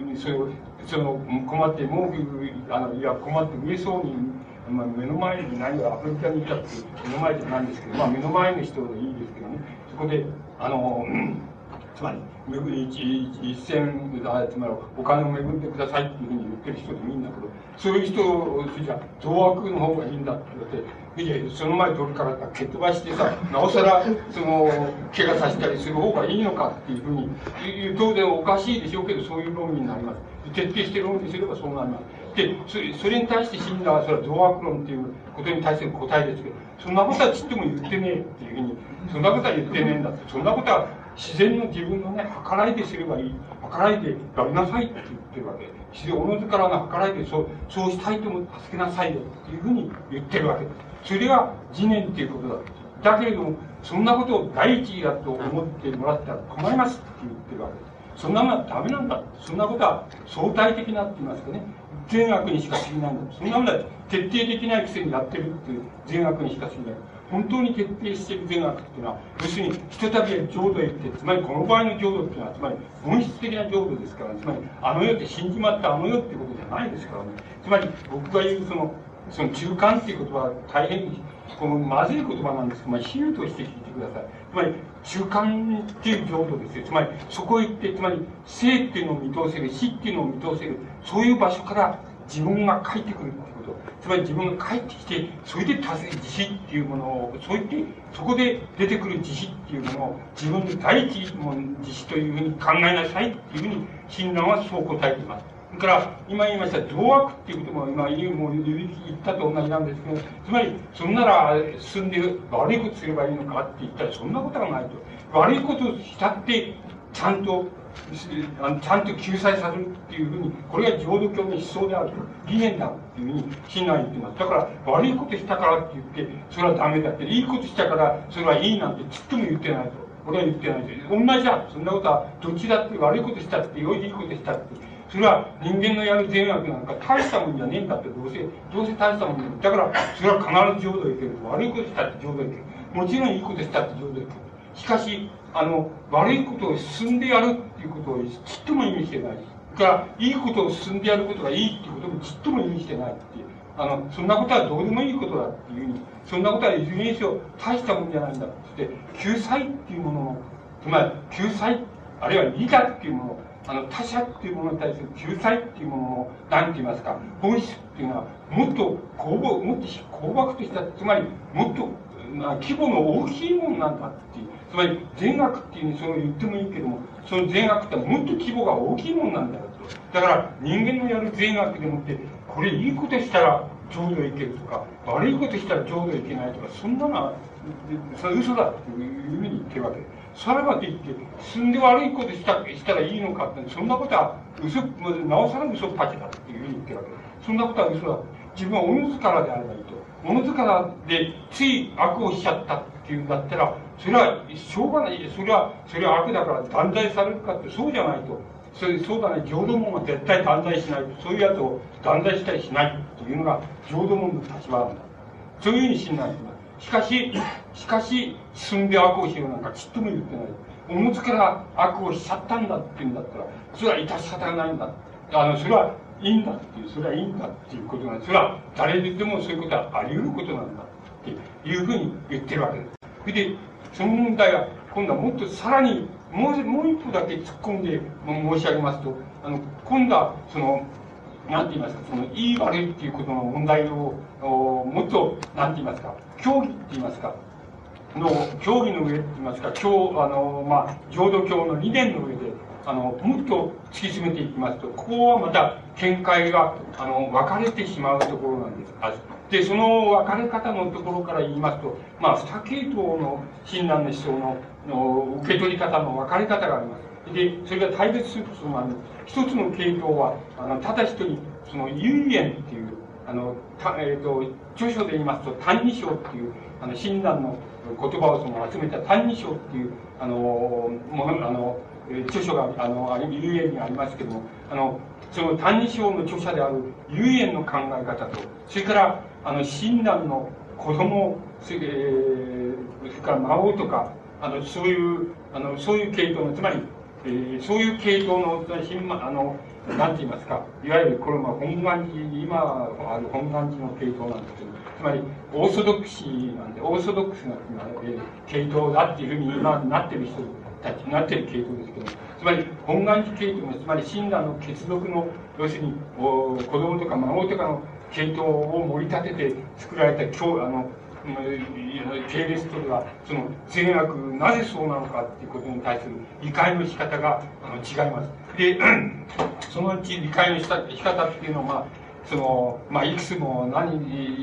に、その、その困って、文句、あの、いや、困って上そうに、まあ、目の前に何がアフリカにいたって、目の前じゃないんですけど、まあ、目の前の人でいいですけどね、そこで、あの、つまり、巡り一一銭、つまりお金を恵んでくださいっていうふうに言ってる人でもいいんだけど、そういう人じゃ、増悪の方がいいんだって言われて、いやその前取るから蹴っ飛ばしてさ、なおさら、その、怪我させたりする方がいいのかっていうふうに、当然おかしいでしょうけど、そういう論理になります。徹底して論理すればそうなります。で、それそれに対して死んだは、それは増悪論っていうことに対する答えですけど、そんなことはちっとも言ってねえっていうふうに、そんなことは言ってねえんだって、そんなことは自然の自分のね、計らいですればいい。計らいでやりなさいって言ってるわけ。自然、おのずからの計らいでそう、そうしたいと思って助けなさいよっていうふうに言ってるわけ。それが次年っていうことだ。だけれども、そんなことを第一義だと思ってもらったら困りますって言ってるわけです。そんなものはダメなんだ。そんなことは相対的なって言いますかね。善悪にしか過ぎないんだ。そんなものは徹底できないくせにやってるっていう善悪にしか過ぎない。本当に徹底している善悪っていうのは、要するに、ひとたび浄土へ行って、つまりこの場合の浄土っていうのは、つまり本質的な浄土ですから、つまり、あの世って死んじまったあの世っていうことじゃないですからね。つまり、僕が言うその、その中間っていう言葉は大変このまずい言葉なんですけど、まあ、比喩として聞いてください。つまり、中間っていう浄土ですよ。つまり、そこへ行って、つまり、生っていうのを見通せる、死っていうのを見通せる、そういう場所から自分が帰ってくるっていうこと。つまり自分が帰ってきて、それで達成、自死っていうものを、そう言って、そこで出てくる自死っていうものを、自分で第一も自死というふうに考えなさいっていうふうに、親鸞はそう答えています。から、今言いました、増悪っていうことも、今、もう言ったと同じなんですけど、つまり、そんなら進んで悪いことすればいいのかって言ったら、そんなことはないと。悪いことをしたって、ちゃんと、ちゃんと救済されるっていうふうに、これが浄土教の思想であると、理念だっていうふうに、親鸞言ってます。だから、悪いことしたからって言って、それはダメだって、いいことしたから、それはいいなんてちっとも言ってないと。俺は言ってないです。同じだ。そんなことは、どっちだって悪いことしたって、よいいことしたって。それは人間のやる善悪なんか大したもんじゃねえんだってどうせ、どうせ大したもんじゃねえ。だから、それは必ず浄土へ行ける。悪いことしたって浄土へ行ける。もちろんいいことしたって浄土へ行ける。しかし、あの、悪いことを進んでやるっていうことをちっとも意味してない。から、いいことを進んでやることがいいっていうこともちっとも意味してないっていう。あの、そんなことはどうでもいいことだっていうふうに、そんなことはいずれにしろ大したもんじゃないんだって、救済っていうものを、つまり、救済、あるいは利他っていうもの、あの、他者っていうものに対する救済っていうものを、何て言いますか、本質っていうのは、もっと公募、もっと公漠とした、つまり、もっと、まあ、規模の大きいものなんだっていう。つまり、善悪っていうふうにそう言ってもいいけども、その善悪ってもっと規模が大きいものなんだよと。だから、人間のやる善悪でもって、これいいことしたら浄土へ行けるとか、悪いことしたら浄土へ行けないとか、そんなのは、それ嘘だっていうふうに言ってるわけです。さらばと言って、進んで悪いことしたしたらいいのかって、そんなことは嘘、なおさら嘘っぱちだっていうふうに言ってるわけで。そんなことは嘘だ。自分はおのずからであればいいと。おのずからでつい悪をしちゃったっていうんだったら、それはしょうがない。それは、それは悪だから断罪されるかってそうじゃないと。それそうだね、浄土門は絶対断罪しない。そういうやつを断罪したりしないというのが浄土門の立場なんだ。そういうふうに信頼してます。しかし、しかし、進んで悪をしようなんかちっとも言ってない。おのずから悪をしちゃったんだって言うんだったら、それは致し方がないんだ。あの、それはいいんだっていう、それはいいんだっていうことなんです。それは誰にでもそういうことはあり得ることなんだっていうふうに言ってるわけです。で、その問題は、今度はもっとさらにもうもう一歩だけ突っ込んで申し上げますとあの今度はそのなんて言いますか、その、いい悪いっていうことの問題を、もっと、なんて言いますか、教義って言いますか、の、競技の上って言いますか、今あの、まあ、浄土教の理念の上で、あの、もっと突き詰めていきますと、ここはまた見解が、あの、分かれてしまうところなんです。で、その分かれ方のところから言いますと、まあ、二系統の親鸞の思想のの受け取り方の分かれ方があります。で、それが対別すると、その、あの、一つの系統は、あの、ただ一人、その、有言っていう、あの、たえっ、ー、と、著書で言いますと、歎異抄っていう、あの、親鸞の言葉をその集めた歎異抄っていう、あの、もの、あの、著書が、あの、有言にありますけども、あの、その歎異抄の著者である有言の考え方と、それから、あの、親鸞の子供、それ,、えー、それから孫とか、あの、そういう、あの、そういう系統の、つまり、えー、そういう系統の、あの、なんて言いますか、いわゆるこれは本願寺、今ある本願寺の系統なんですけど、つまり、オーソドックシーなんで、オーソドックスな、えー、系統だっていうふうに今なってる人たち、なってる系統ですけど、つまり、本願寺系統の、つまり、親鸞の血族の、要するに、お子供とか孫とかの系統を盛り立てて作られた、今日、あの、系列とでは、その善悪、なぜそうなのかっていうことに対する理解の仕方があの違います。で、そのうち理解の仕方っていうのは、まあ、その、まあ、いくつも、何、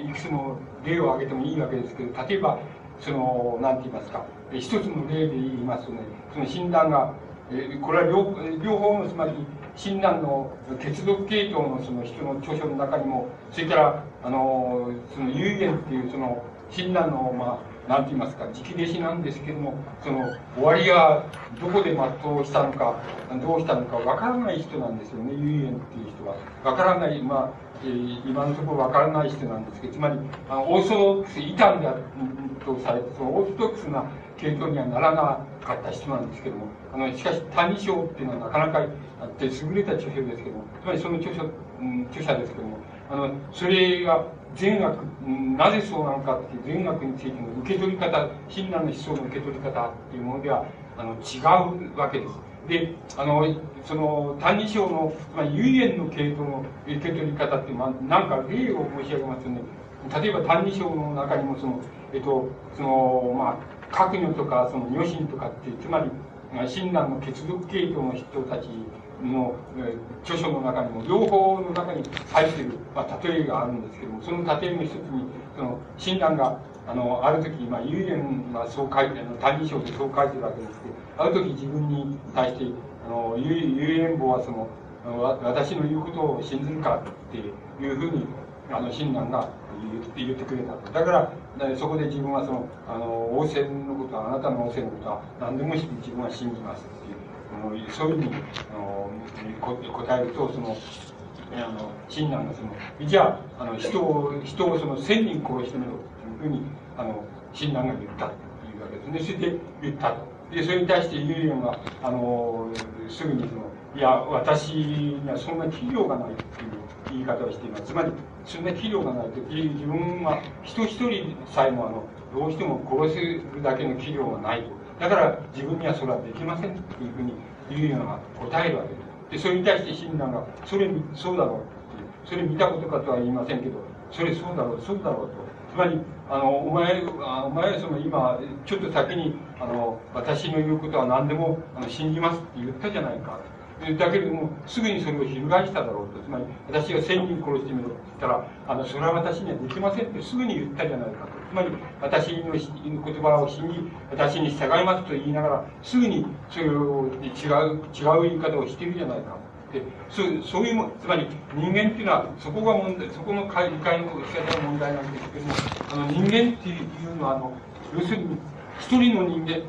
いくつも例を挙げてもいいわけですけど、例えば、その、なんて言いますか、一つの例で言いますとね、その診断が、えこれは両両方の、つまり、親鸞の血族系統のその人の著書の中にも、それから、あの、その有限っていうその、親鸞の、まあ、なんて言いますか、直弟子なんですけども、その、終わりがどこで全うしたのか、どうしたのかわからない人なんですよね、遊園っていう人は。わからない、まあ、えー、今のところわからない人なんですけど、つまり、あのオーソドックス、異端だとされて、そのオーソドックスな系統にはならなかった人なんですけども、あの、しかし、谷章っていうのはなかなかあって、優れた著書ですけども、つまりその著書、うん、著者ですけども、あの、それが、善悪、なぜそうなのかっていう善悪についての受け取り方、親鸞の思想の受け取り方っていうものでは、あの、違うわけです。で、あの、その、歎異抄の、まあ、唯円の系統の受け取り方っていう、まあ、なんか例を申し上げますとね、例えば歎異抄の中にもその、えっと、その、まあ、閣女とか、その、女神とかって、つまり、親鸞の血族系統の人たちの、え著書の中にも、両方の中に入っている、まあ、例えがあるんですけども、その例えの一つに、その、親鸞が、あの、ある時、まあ、有言はそう書いて、あの、歎異抄でそう書いてるわけですけど、ある時自分に対して、あの、有言簿はその、私の言うことを信ずるかっていうふうに、あの、親鸞が言ってくれた。だから、そこで自分はその、あの、王政のことは、あなたの王政のことは何でも自分は信じますっていう。あのそういうふうにあの答えるとそのあの親鸞がそのじゃあの人を人をその千人殺してみろというふうにあの親鸞が言ったというわけですねそれで言ったとでそれに対してユリアンはあのすぐにそのいや私にはそんな器量がないという言い方をしていますつまりそんな器量がないと自分は人一人さえもあのどうしても殺すだけの器量がないとだから自分にはそれはできませんっていうふうに言うような答えるわけです。で、それに対して親鸞が、それ、そうだろうって、それ見たことかとは言いませんけど、それそうだろう、そうだろうと。つまり、あの、お前、お前その今、ちょっと先に、あの、私の言うことは何でもあの信じますって言ったじゃないか。だけれども、すぐにそれを翻しただろうと。つまり、私が千人殺してみろって言ったら、あの、それは私にはできませんってすぐに言ったじゃないかと。つまり、私の言葉を信じ、私に従いますと言いながら、すぐにそれを違う、違う言い方をしてるじゃないか。でそうそういうも、つまり人間っていうのは、そこが問題、そこの理解の仕方が問題なんですけども、あの人間っていうのは、あの、要するに、一人の人間、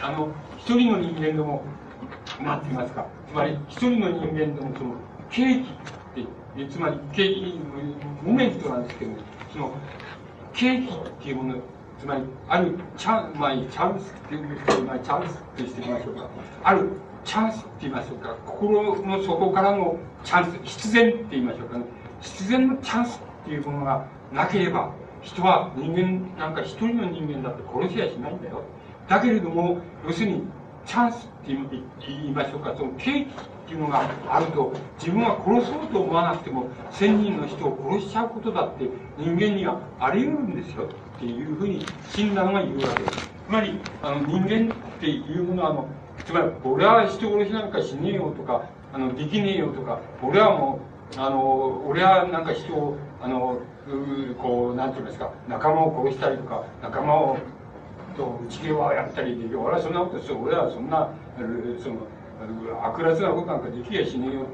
あの、一人の人間でも、なんていますか、つまり一人の人間でもその、契機って、つまり、契機、モメントなんですけど、その、契機っていうもの、つまり、あるチャン、まあ、チャンスっていうと、まあ、チャンスってしてみましょうか。あるチャンスって言いましょうか。心の底からのチャンス、必然って言いましょうかね。必然のチャンスっていうものがなければ、人は人間、なんか一人の人間だって殺しやしないんだよ。だけれども、要するに、チャンスって言いましょうか、その契機っていうのがあると、自分は殺そうと思わなくても、千人の人を殺しちゃうことだって人間にはあり得るんですよっていうふうに親鸞は言うわけです。つまり、あの人間っていうものは、あのつまり、俺は人殺しなんかしねえよとか、あの、できねえよとか、俺はもう、あの、俺はなんか人を、あの、こう、なんて言いますか、仲間を殺したりとか、仲間を、と内毛はやったりで、俺はそんなことする、俺はそんな、その、悪辣なことなんかできやしねえよって、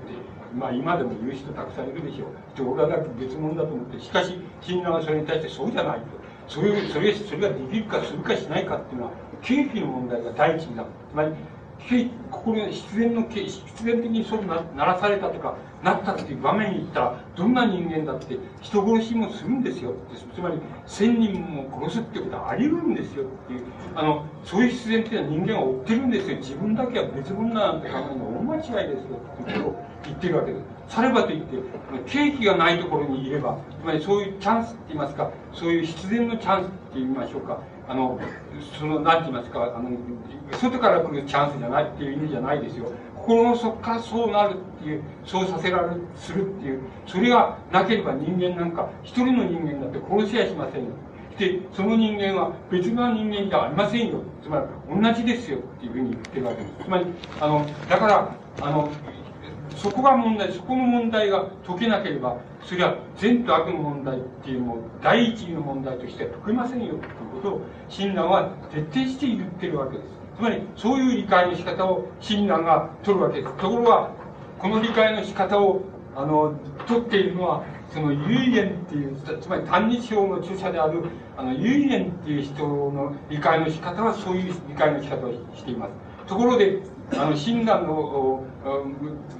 まあ今でも言う人たくさんいるでしょう。俺はだけ別物だと思って、しかし、親鸞はそれに対してそうじゃないと。そういう、それ、それができるかするかしないかっていうのは、景気の問題が第一になる。つまり、ここ必然の必然的にそうなならされたとかなったっていう場面に行ったらどんな人間だって人殺しもするんですよ。つまり千人も殺すってことはあり得るんですよっていうあのそういう必然っていうのは人間は追ってるんですよ。自分だけは別物なんて考えるの大間違いですよってことを言ってるわけです。さればといって景気がないところにいればつまりそういうチャンスって言いますかそういう必然のチャンスって言いましょうか。あの、その、なんて言いますか、あの、外から来るチャンスじゃないっていう意味じゃないですよ。心の底からそうなるっていう、そうさせられる、するっていう、それがなければ人間なんか、一人の人間だって殺しやしませんよ。で、その人間は別の人間じゃありませんよ。つまり、同じですよっていうふうに言ってるわけです。つまり、あの、だから、あの、そこが問題、そこの問題が解けなければ、それは善と悪の問題っていうのを第一の問題としては解けませんよということを親鸞は徹底して言ってるわけです。つまり、そういう理解の仕方を親鸞が取るわけです。ところが、この理解の仕方を、あの、取っているのは、その唯円っていう、つまり単日表の著者である、あの、唯円っていう人の理解の仕方はそういう理解の仕方をしています。ところで、あの、親鸞の、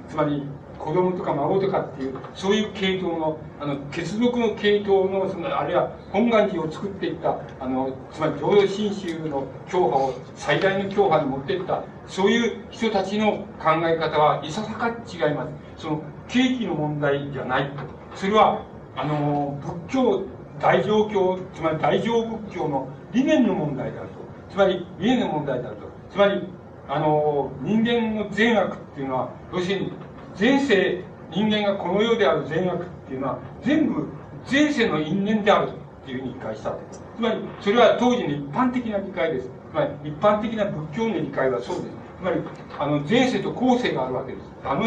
つまり、子供とか孫とかっていう、そういう系統の、あの、血族の系統の、その、あるいは本願寺を作っていった、あの、つまり浄土真宗の教派を最大の教派に持っていった、そういう人たちの考え方はいささか違います。その、景気の問題じゃないと。それは、あの、仏教、大乗教、つまり大乗仏教の理念の問題であると。つまり、理念の問題であると。つまり、あの、人間の善悪っていうのは、要するに、前世、人間がこの世である善悪っていうのは、全部前世の因縁であるっていうふうに理解したわけです。つまり、それは当時の一般的な理解です。つまり、一般的な仏教の理解はそうです。つまり、あの、前世と後世があるわけです。あの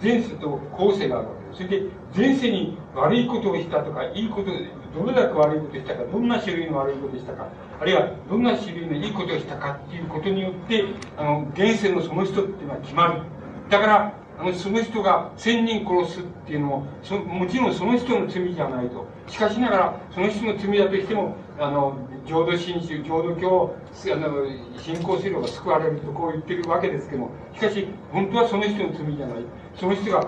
前世と後世があるわけです。それで、前世に悪いことをしたとか、いいこと、どれだけ悪いことをしたか、どんな種類の悪いことをしたか、あるいはどんな種類のいいことをしたかっていうことによって、あの、現世のその人っていうのは決まる。だから、その人が千人殺すっていうのも、そもちろんその人の罪じゃないと。しかしながら、その人の罪だとしても、あの、浄土真宗、浄土教あの信仰すれば救われるとこう言ってるわけですけども、しかし、本当はその人の罪じゃない。その人が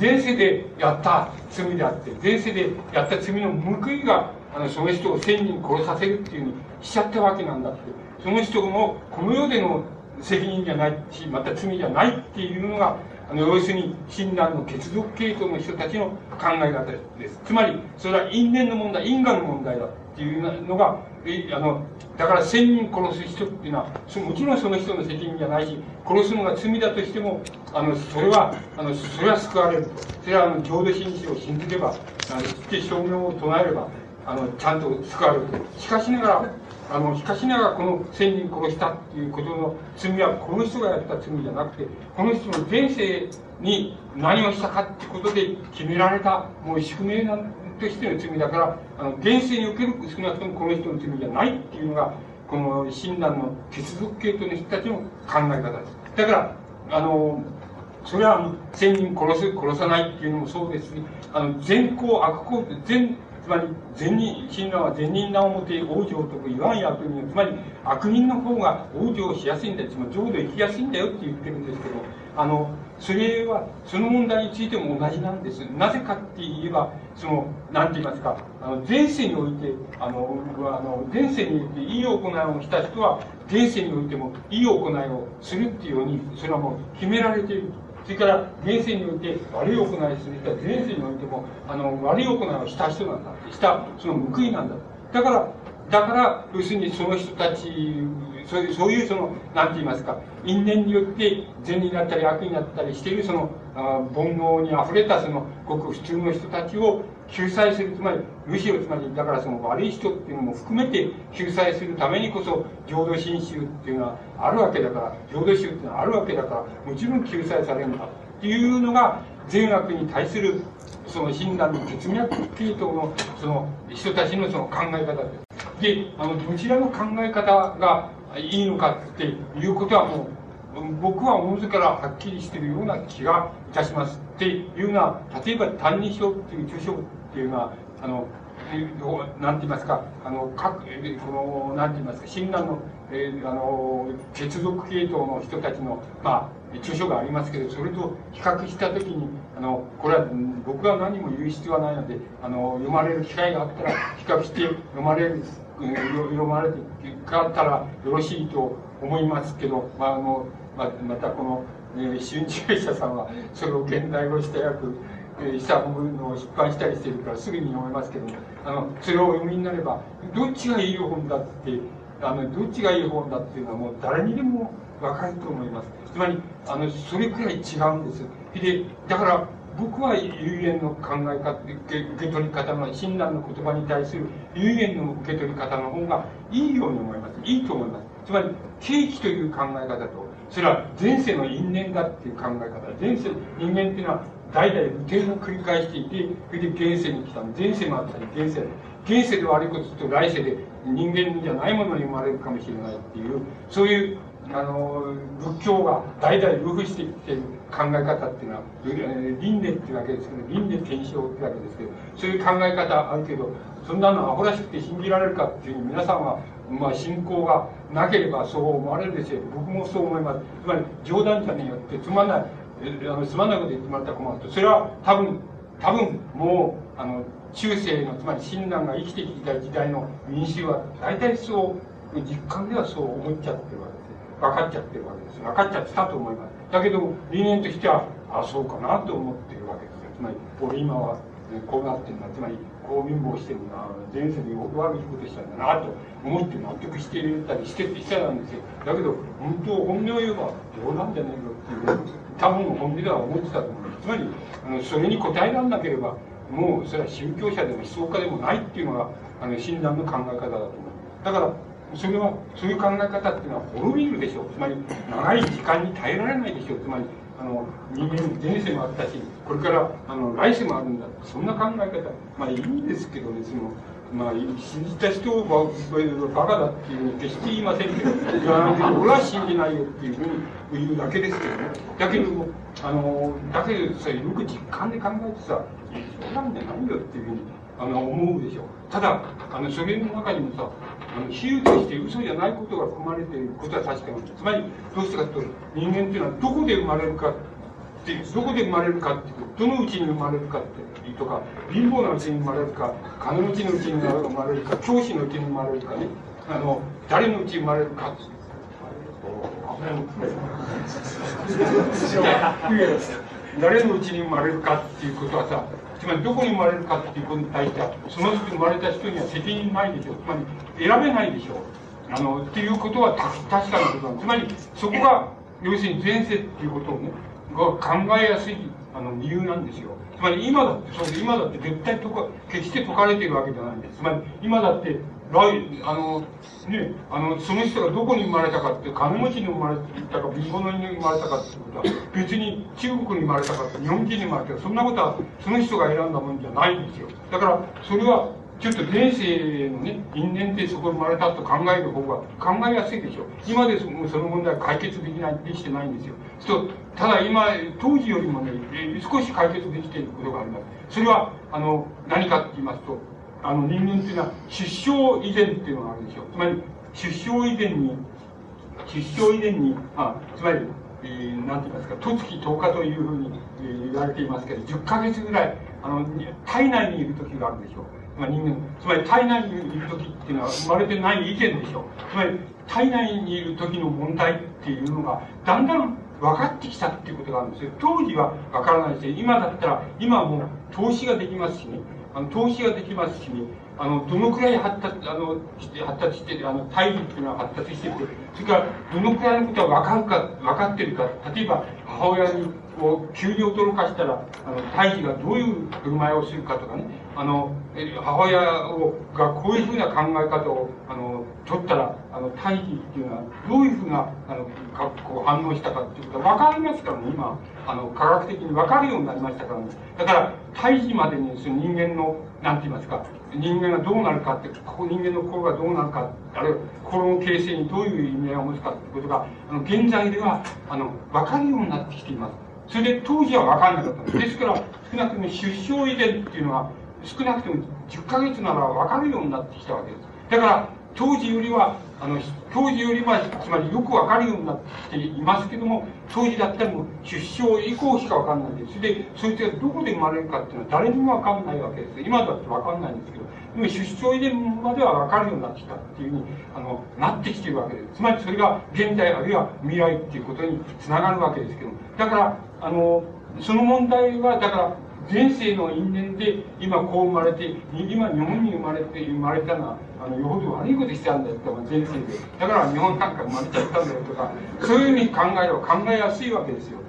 前世でやった罪であって、前世でやった罪の報いがあの、その人を千人殺させるっていうふうにしちゃったわけなんだって。その人のこの世での責任じゃないし、また罪じゃないっていうのが、あの、要するに、親鸞の血族系統の人たちの考え方です。つまり、それは因縁の問題、因果の問題だっていうのが、えあの、だから千人殺す人っていうのは、もちろんその人の責任じゃないし、殺すのが罪だとしても、あの、それは、あの、それは救われる。それは、あの、浄土真宗を信じれば、あの、知って証明を唱えれば、あの、ちゃんと救われる。しかしながら、あの、しかしながらこの千人殺したっていうことの罪は、この人がやった罪じゃなくて、この人の前世に何をしたかってことで決められた、もう宿命なとしての罪だから、あの、現世における少なくともこの人の罪じゃないっていうのが、この親鸞の血族系統の人たちの考え方です。だから、あの、それは千人殺す、殺さないっていうのもそうですし、あの、善行、悪行、善、つまり善人親鸞は善人な表往生と言わんや悪人つまり悪人の方が往生しやすいんだつまり浄土行きやすいんだよって言ってるんですけどあのそれはその問題についても同じなんです。なぜかって言えばそのなんて言いますかあの前世においてあのあの前世においていい行いをした人は前世においてもいい行いをするっていうようにそれはもう。決められているそれから、現世において悪い行いする人は前世においても、あの、悪い行いをした人なんだ。した、その報いなんだ。だから、だから、要するにその人たち、そういう、そういうその、なんて言いますか、因縁によって善になったり悪になったりしている、その、あ煩悩に溢れたその、ごく普通の人たちを救済する、つまり、むしろつまり、だからその悪い人っていうのも含めて救済するためにこそ、浄土真宗っていうのはあるわけだから、浄土宗っていうのはあるわけだから、もちろん救済されるんだっていうのが、善悪に対するその診断の哲脈系統のその人たちのその考え方です。で、あの、どちらの考え方がいいのかっていうことはもう、僕はおのずからはっきりしているような気がいたします。っていうのは、例えば「歎異抄」っていう著書っていうのは、あの、なんて言いますか、あの、各、この、なんて言いますか、親鸞の、えー、あの、血族系統の人たちの、まあ、著書がありますけど、それと比較したときに、あの、これは僕は何も言う必要はないので、あの、読まれる機会があったら、比較して読まれる読まれてかったらよろしいと思いますけど、まあ、あのままたこの、えー、春秋者さんはそれを現代語した訳したものを出版したりしてるからすぐに読めますけどあのそれをお読みになればどっちがいい本だってあのどっちがいい本だっていうのはもう誰にでも分かると思います。つまりあのそれくらい違うんです。でだから僕は有限の考え方受け取り方の親鸞の言葉に対する有限の受け取り方の方がいいように思います。いいと思います。つまり景気という考え方とそれは前世の因縁だっていう考え方。前世人間っていうのは代々無限を繰り返していてそれで現世に来た。の前世もあったり現世現世で悪いことすると来世で人間じゃないものに生まれるかもしれないっていうそういうあの仏教が代々流布してきてる考え方っていうのは輪廻っていうわけですけど輪廻転生ってわけですけどそういう考え方あるけどそんなのアホらしくて信じられるかっていう皆さんはまあ信仰がなければそう思われるでしょう。僕もそう思います。つまり冗談じゃねえよってつまんない。あのつまんないこと言ってもらった。ら困るとそれは多分多分もうあの中世のつまり親鸞が生きてきた時代の民衆は大体そう実感ではそう思っちゃってるわけです。分かっちゃってるわけです。分かっちゃってたと思います。だけど理念としてはああそうかなと思ってるわけですつまり俺今はこうなってるんだ。つまりこう貧乏してるんだ前世に悪いことしたんだなと思って納得してたりしてってしたんですよ。だけど本当本音を言えば冗談じゃねえよっていう多分本音では思ってたと思います。つまりあのそれに答えられなければもうそれは宗教者でも思想家でもないっていうのがあの親鸞の考え方だと思いますだからそれはそういう考え方っていうのは滅びるでしょう。つまり長い時間に耐えられないでしょう。つまりあの人間前世もあったしこれからあの来世もあるんだ。そんな考え方。まあいいんですけどねそのまあ信じた人はバカだっていう決して言いませんけど。俺は信じないよっていうふうに言うだけですけどね。だけどあのだけどさよく実感で考えてさそうなんじゃないよっていうふうにあの思うでしょ。うただあのそれの中にもさあの比喩として嘘じゃないことが含まれていることは確かなんです。つまりどうしてかというと人間っていうのはどこで生まれるかってどこで生まれるかってどのうちに生まれるかってとか貧乏なうちに生まれるか金持ちのうちに生まれるか教師のうちに生まれるかね。あの誰のうちに生まれるか。誰のうちに生まれるかっていうことはさつまりどこに生まれるかっていうことに対してはその時生まれた人には責任ないでしょう。つまり選べないでしょう。あのっていうことは確かなことなんつまりそこが要するに前世っていうことをねが考えやすいあの理由なんですよ。つまり今だってそう今だって絶対とか決して解かれているわけじゃないんです。つまり今だって来あのねあのその人がどこに生まれたかって金持ちに生まれたか貧乏のに生まれたかってことは別に中国に生まれたかって日本人に生まれたかそんなことはその人が選んだもんじゃないんですよ。だからそれはちょっと前世のね因縁ってそこ生まれたと考える方が考えやすいでしょう。今ですもうその問題は解決できないできてないんですよ。とただ今当時よりもね少し解決できていることがあります。それはあの何かって言いますとあの人間っていうのは出生遺伝っていうのがあるでしょうつまり出生遺伝に出生遺伝にあつまり、えー、なんて言いますか十月10日というふうに、えー、言われていますけど10ヶ月ぐらいあの体内にいる時があるでしょう、まあ、人間つまり体内にいる時っていうのは生まれてない以前でしょつまり体内にいる時の問題っていうのがだんだん分かってきたっていうことがあるんですよ。当時は分からないですよ。今だったら今もう投資ができますしね。あの投資ができますし、ね、あの、どのくらい発達、あの、発達して、あの、体力っていうのは発達してて、それから、どのくらいのことは分かるか、分かってるか、例えば、母親に、を急に驚かしたら、あの、胎児がどういう振る舞いをするかとかね、あの、母親をがこういうふうな考え方を、あの、取ったら、あの、胎児っていうのは、どういうふうな、あの、かこう反応したかっていうことが分かりますからね、今、あの、科学的に分かるようになりましたからね。だから、胎児までに、その人間の、なんて言いますか、人間がどうなるかって、ここ人間の心がどうなるか、あるいは心の形成にどういう意味合いを持つかっていうことが、あの、現在では、あの、分かるようになってきています。それで当時は分かんなかったんです。ですから、少なくとも出生遺伝っていうのは、少なくとも10ヶ月なら分かるようになってきたわけです。だから、当時よりは、あの、当時よりは、つまりよく分かるようになっていますけども、当時だったらもう出生以降しか分かんないです。で、そいつがどこで生まれるかっていうのは誰にも分かんないわけです。今だって分かんないんですけど、出生遺伝までは分かるようになってきたっていうふうに、あの、なってきてるわけです。つまりそれが現代あるいは未来っていうことにつながるわけですけども、だから、あの、その問題は、だから、前世の因縁で今こう生まれて、今日本に生まれて、生まれたのは、あの、よほど悪いことしてたんだよって、前世で。だから日本なんか生まれちゃったんだよとか、そういうふうに考えれば考えやすいわけですよ。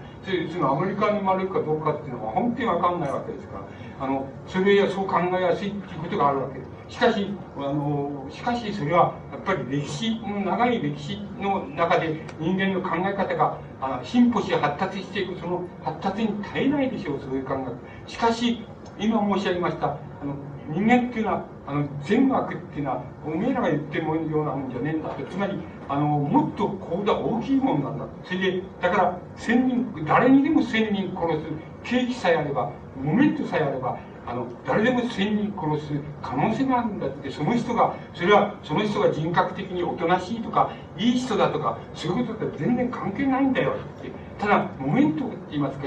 そのアメリカに生まれるかどうかっていうのは本当にわかんないわけですから、あの、それやそう考えやすいっていうことがあるわけです。しかし、あの、しかしそれは、やっぱり歴史、長い歴史の中で人間の考え方があ進歩し発達していく、その発達に耐えないでしょう、そういう考え。しかし、今申し上げました、あの、人間っていうのは、あの、善悪っていうのは、おめえらが言ってるようなもんじゃねえんだって、つまり、あの、もっとこうだ、大きいもんなんだ。それで、だから、千人、誰にでも千人殺す、景気さえあれば、モメントさえあれば、あの、誰でも千人殺す可能性があるんだって、その人が、それは、その人が人格的におとなしいとか、いい人だとか、そういうことって全然関係ないんだよって。ただ、モメントって言いますか、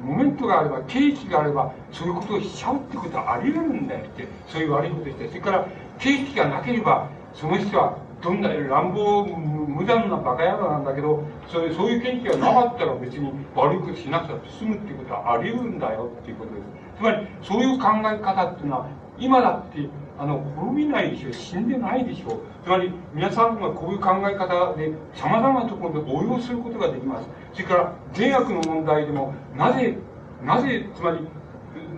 モメントがあれば、景気があれば、そういうことをしちゃうってことはあり得るんだよって、そういう悪いことして。それから、景気がなければ、その人は、どんな乱暴無残なバカ野郎なんだけどそれそういう景気がなかったら別に悪いことしなくたって済むっていうことはあり得るんだよっていうことですつまり、そういう考え方っていうのは、今だって、あの、滅びないでしょ、死んでないでしょ。つまり、皆さんがこういう考え方で、様々なところで応用することができます。それから、善悪の問題でも、なぜ、なぜ、つまり、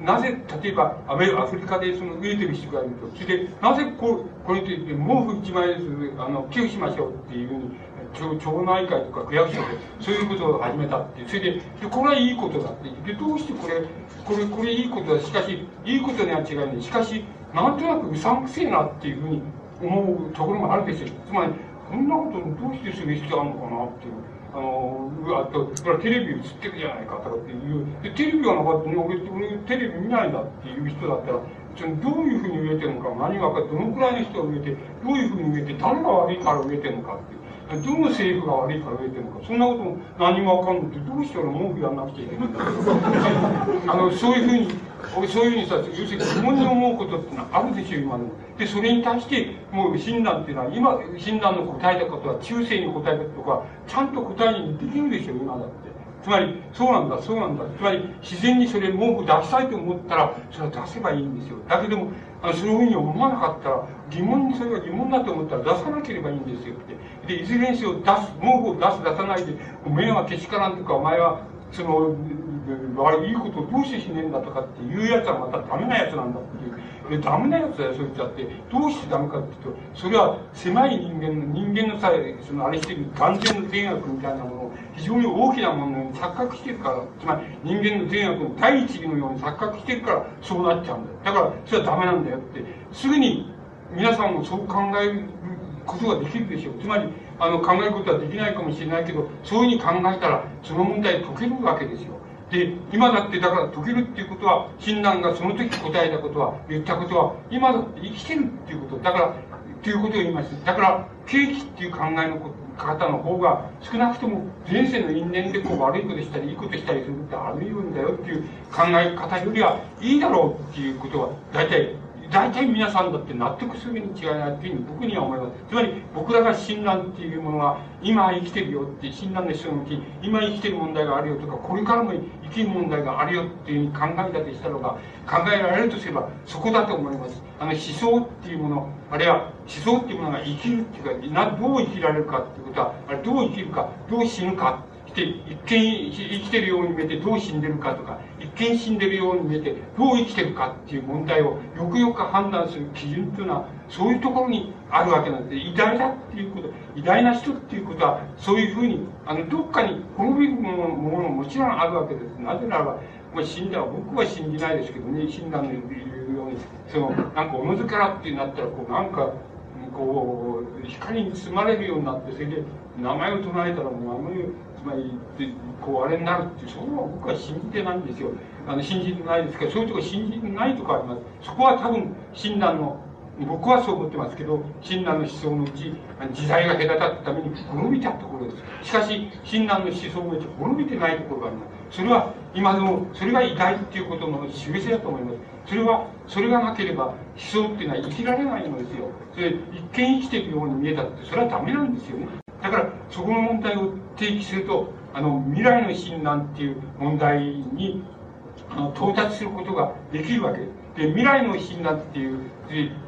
なぜ、例えば、アメアフリカでその飢えてる人がいると、それで、なぜここれといって、毛布一枚ずつ、あの、寄付しましょうっていうふうに、町町内会とか区役所でそういうことを始めたってそれででこれはいいことだってでどうしてこれこれこれいいことだしかしいいことには違いないしかしなんとなくうさんくせえなっていうふうに思うところもあるでしょうつまりこんなことどうしてする必要あるのかなっていう。あの、あと、テレビ映ってるじゃないかとかっていう、でテレビがなかったら、俺、俺テレビ見ないんだっていう人だったら、そのどういうふうに植えてるのか、何がか、どのくらいの人が植えて、どういうふうに植えて、誰が悪いから植えてるのかって。どの政府が悪いから植えてるのか、そんなことも何もわかんないって、どうして俺文句やんなくちゃいけない (laughs) あの、そういうふうに、そういうふうにさ、要するに疑問に思うことってのはあるでしょ、今の。で、それに対して、もう診断っていうのは、今、診断の答えたことは、中世に答えたとか、ちゃんと答えにできるでしょ、今だって。つまり、そうなんだ、そうなんだ。つまり、自然にそれ文句出したいと思ったら、それは出せばいいんですよ。だけども、あのそういうふうに思わなかったら、疑問にそれが疑問だと思ったら出さなければいいんですよって。で、いずれにせよ出す、文句を出す、出さないで、お前はけしからんとか、お前は、その、悪いいことをどうしてしねえんだとかっていうやつはまたダメなやつなんだっていう。で、ダメなやつだよ、そいつだって。どうしてダメかっていうと、それは狭い人間の、人間のさえ、そのあれしてる完全の善悪みたいなものを非常に大きなものに錯覚してるから、つまり人間の善悪の第一義のように錯覚してるから、そうなっちゃうんだよ。だから、それはダメなんだよって、すぐに皆さんもそう考えることができるでしょう。つまり、あの、考えることはできないかもしれないけど、そういうふうに考えたら、その問題解けるわけですよ。で、今だってだから解けるっていうことは、親鸞がその時答えたことは、言ったことは、今だって生きてるっていうこと。だから、っていうことを言います。だから、景気っていう考えの方の方が、少なくとも前世の因縁でこう悪いことしたり、いいことしたりするってあるいうんだよっていう考え方よりはいいだろうっていうことは、大体、大体皆さんだって納得するに違いないっていうふうに僕には思います。つまり僕らが親鸞っていうものは今生きてるよって親鸞の人のうちに今生きてる問題があるよとかこれからも生きる問題があるよっていうふうに考えたとしたのが考えられるとすればそこだと思います。あの思想っていうものあるいは思想っていうものが生きるっていうかどう生きられるかっていうことはあれどう生きるかどう死ぬかて一見生きてるように見えてどう死んでるかとか一見死んでるように見えてどう生きてるかっていう問題をよくよく判断する基準っていうのはそういうところにあるわけなんで偉大だっていうこと偉大な人っていうことはそういうふうにあのどっかに滅びるものももちろんあるわけです。なぜならばまあ、死んだ僕は信じないですけどね死んだの言うようにそのなんかおのずからってなったらこうなんかこう光に包まれるようになってそれで名前を唱えたらもうあのつまりこうあれになるってそれは僕は信じてないんですよ。あの信じてないですけどそういうとこ信じてないとかありますそこは多分親鸞の僕はそう思ってますけど親鸞の思想のうち時代が隔たったために滅びたところですしかし親鸞の思想のうち滅びてないところがありますそれは今でもそれが偉大っていうことの示せだと思いますそれはそれがなければ思想っていうのは生きられないのですよ。それ一見生きているよ。うに見えたってそれはダメなんですよ。ねだからそこの問題を提起するとあの未来の診断っていう問題にあの到達することができるわけ。で未来の診断っていう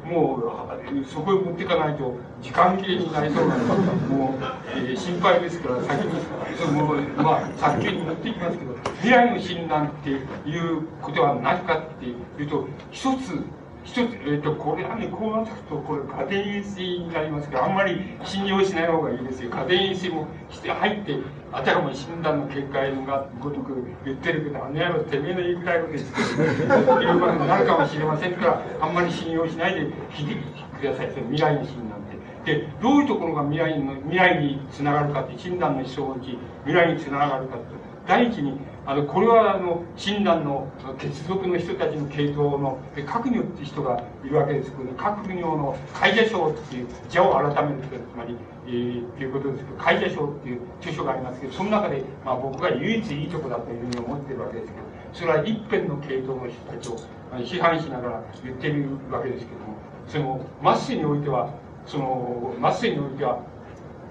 もうそこへ持っていかないと時間切れになりそうなのでもう、えー、心配ですから先にそのまあ早急に持っていきますけど未来の診断っていうことは何かっていうと一つ一つ、えっ、ー、と、これはね、こうなってくと、これ、家電性になりますけど、あんまり信用しない方がいいですよ。家電性もして入って、あたかも診断の結果がごとく言ってるけど、あの野郎、てめえの言いくらいのですけど、いうことになるかもしれませんから、あんまり信用しないで聞いてください。その未来の診断って。で、どういうところが未来の、未来につながるかって、診断の思想のうち、未来につながるかって、第一に、あの、これは、あの、親鸞の血族の人たちの系統の、各女って人がいるわけですけど、各女の会社書っていう字を改めるとつまり、えー、っていうことですけど、会社書っていう著書がありますけど、その中で、まあ僕が唯一いいとこだというふうに思ってるわけですけど、それは一辺の系統の人たちを批判しながら言ってるわけですけども、その、マスにおいては、その、マスにおいては、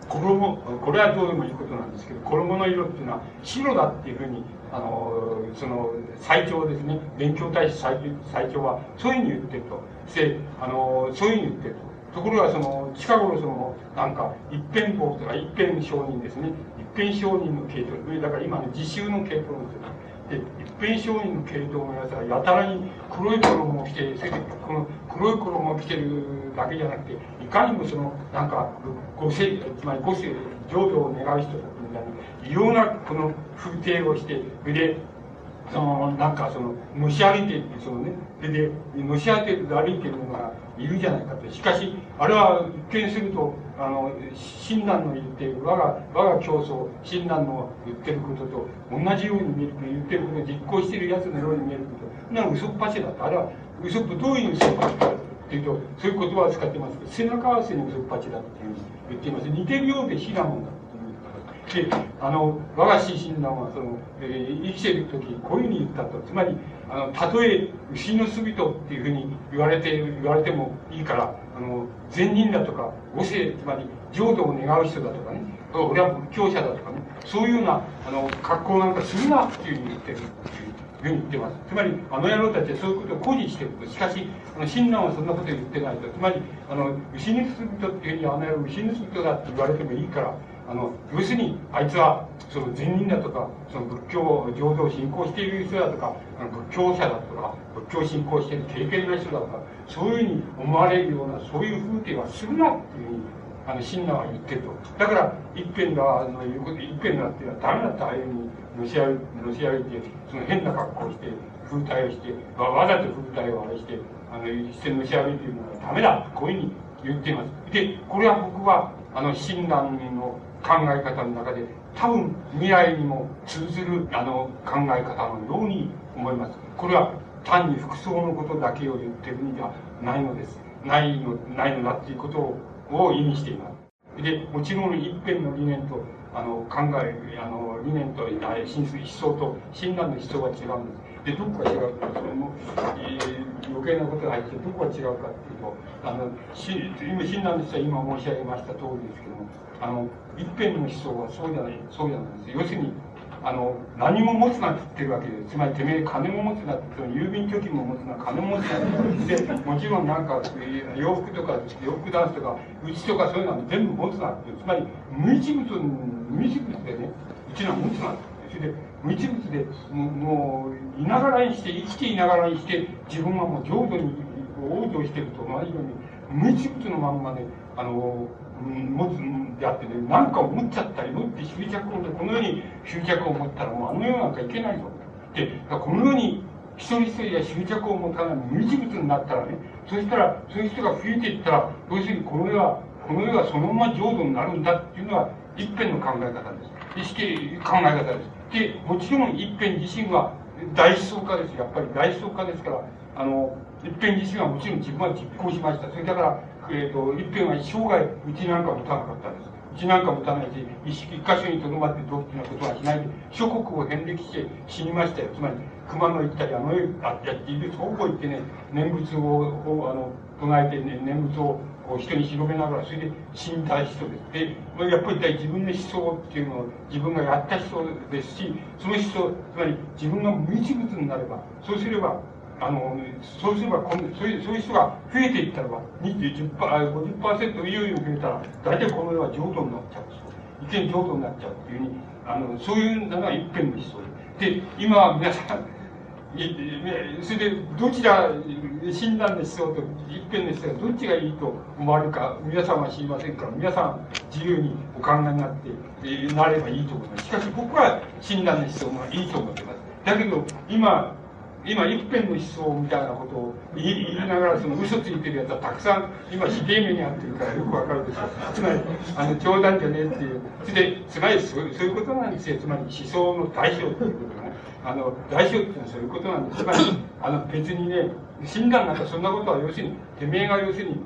衣、これはどうでもいいことなんですけど、衣の色っていうのは白だっていうふうにあのその最長ですね。勉強大使最最長はそういうふうに言ってると。してあのそういうふうに言ってると。ところがその近頃そのなんか一辺法とか一辺承認ですね。一辺承認の系統。だから今の自習の系統ですよ。で一辺承認の系統のやつはやたらに黒い衣を着てそれでこの黒い衣を着てるだけじゃなくていかにもそのなんかご世つまりご世浄土を願う人たち異様なこの風景をしてそれでそのなんかそののし歩いてそのね。それでのし歩いてる歩いてるのがいるじゃないかと。しかしあれは一見するとあの親鸞の言っている我が我が競争親鸞の言ってることと同じように見える言ってることを実行してるやつのように見えること。な嘘っぱちだとあれは嘘っどういう嘘っぱちかっていうとそういう言葉を使ってますけど背中合わせに嘘っぱちだっていう言っています。似てるようで非なもんだで、あの、我が親鸞は、その、えー、生きている時、こういうふうに言ったと。つまり、あの、たとえ、牛のすびとっていうふうに言われて、言われてもいいから、あの、善人だとか、五世、つまり、浄土を願う人だとかね、俺は仏教者だとかね、そういうような、あの、格好なんかするなっていうふうに言ってる。いうふうに言ってます。つまり、あの野郎たちはそういうことを誇示してると。しかし、あの、親鸞はそんなこと言ってないと。つまり、あの、牛にするとっていうふうに、あの野郎牛にするとだって言われてもいいから、あの、要するに、あいつは、その善人だとか、その仏教、浄土を信仰している人だとか、あの仏教者だとか、仏教を信仰している経験な人だとか、そういうふうに思われるような、そういう風景はするなっていうふうに、あの、親鸞は言ってると。だから、一辺だ、あの、いうこと、一辺だっていうのはダメだって、ああいうふうに、のし歩のし歩いて、その変な格好をして、風体をして、わわざと風体をあれして、あの、一線のし歩いているのはダメだ。こういうふうに言っています。で、これは僕は、あの、親鸞の考え方の中で多分未来にも通ずるあの考え方のように思います。これは単に服装のことだけを言ってるんじゃないのです。ないの、ないのだっていうことを意味しています。で、もちろん一辺の理念とあの考えあの理念と思想と診断の思想が違うんですでどこが違うかそれも、えー、余計なことが入ってどこが違うかっていうとあのし今診断の思想は今申し上げました通りですけどもあの一辺の思想はそうじゃないそうじゃないです要するにあの何も持つなって言ってるわけですつまりてめえ金も持つなってその郵便貯金も持つな金も持つなってでもちろんなんか洋服とか洋服ダンスとかうちとかそういうのは全部持つなってつまり無一物無一物でねうちのは持つなってそれで無一物でもういながらにして生きていながらにして自分はもう浄土に往生してると同じように無一物のまんまねあの持つんであってね、何かを持っちゃったり、持って執着を、このように執着を持ったら、もうあの世なんかいけないぞ。で、このように一人一人が執着を持たない無一物になったらね、そしたら、そういう人が増えていったら、要するにこの世は、この世はそのまま浄土になるんだっていうのは、一辺の考え方です。意識考え方です。で、もちろん一辺自身は大思想家です。やっぱり大思想家ですから、あの、一辺自身はもちろん自分は実行しました。それだから、えーと、一辺は生涯うちなんか持たなかったんですうちなんか持たないし一一箇所にとどまってどうっていうようなことはしないで諸国を遍歴して死にましたよ。つまり熊野行ったりあの世あやっているそうこ行ってね念仏ををあの唱えて、ね、念仏をこう人に広めながらそれで死んだ人ですでやっぱり自分の思想っていうのを自分がやった人ですしその思想つまり自分が無一物になればそうすればあの、そうすればこのそういう、そういう人が増えていったらば、20、50%以上に増えたら、大体この世は浄土になっちゃう。一見浄土になっちゃうっていうふうに、あの、そういうのが一辺の思想で。今、皆さん、それで、どちら、診断の思想と一辺の思想がどっちがいいと思われるか、皆さんは知りませんから、皆さん自由にお考えになって、えー、なればいいと思います。しかし僕は診断の思想がいいと思ってます。だけど、今、今一辺の思想みたいなことを言いながらその嘘ついてるやつはたくさん今ひげ目に遭ってるからよくわかるでしょう。つまりあの冗談じゃねえっていうでつまりそういうことなんですよつまり思想の代表っていうことがねあの代表っていうのはそういうことなんです。つまりあの別にね診断なんかそんなことは要するにてめえが要するに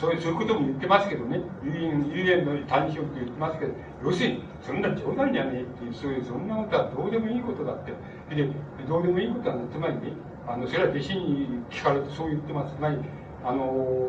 そういうことも言ってますけどね、有縁の単勝って言ってますけど、要するに、そんな冗談じゃねえっていう、そういう、そんなことはどうでもいいことだって。で、どうでもいいことは、つまりね、あの、それは弟子に聞かれてそう言ってます。つまり、あの、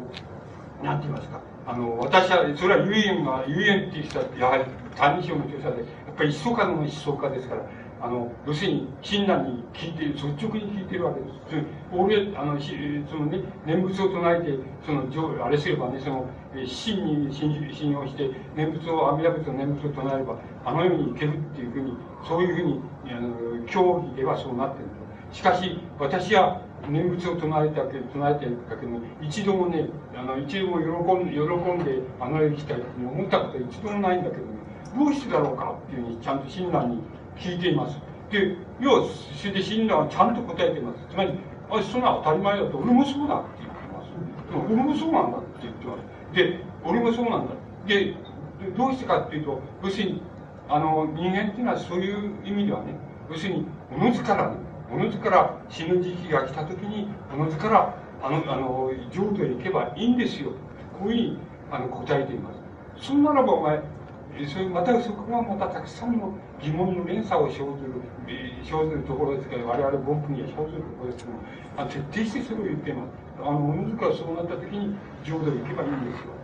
なんて言いますか。あの、私は、それは有縁が、有縁っていう人は、やはり、単勝の調査で、やっぱり思想家の思想家ですから、あの、要するに、親鸞に聞いて、率直に聞いてるわけです。俺、あの、そのね、念仏を唱えて、その、あれすればね、その、真に信用して、念仏を、阿弥陀仏の念仏を唱えれば、あの世に行けるっていうふうに、そういうふうに、あの、教義ではそうなってる。しかし、私は、念仏を唱えたけ唱えてるだけど、一度もね、あの、一度も喜んで、喜んで、あの世に行きたいって思ったことは一度もないんだけどね、どうしてだろうかっていうふうに、ちゃんと親鸞に聞いています。で、要は、それで親鸞はちゃんと答えています。つまり、あ、そんな当たり前だと、俺もそうだって言ってます。俺もそうなんだって言ってます。で、俺もそうなんだ。で、どうしてかっていうと、要するに、あの、人間っていうのはそういう意味ではね、要するに、おのずからね、おのずから死ぬ時期が来た時に、おのずから、あの、あの、浄土へ行けばいいんですよ。こういうふうに、あの、答えています。そんならばお前、それまたそこがまたたくさんの疑問の連鎖を生ずる、生ずるところですから、我々文句には生ずるところですけどあ徹底してそれを言ってます。あの、おのずからそうなった時に浄土に行けばいいんですよ。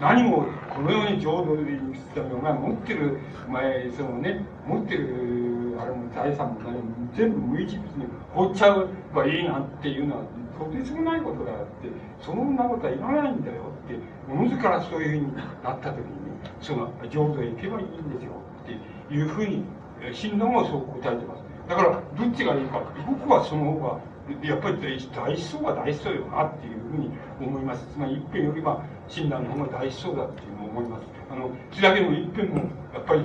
何もこのように浄土に行くためにお前持ってる、お前、そのね、持ってる、あれも財産も何も全部無一物に放っちゃえばいいなんていうのは、とてつもないことだって、そんなことはいらないんだよって、おのずからそういうふうになった時に、その浄土へ行けばいいんですよっていうふうに親鸞はそう答えてますだからどっちがいいか僕はその方がやっぱり大思想は大思想よなっていうふうに思います。つまり一辺よりは親鸞の方が大思想だっていうのを思いますあのそれだけでも一辺もやっぱり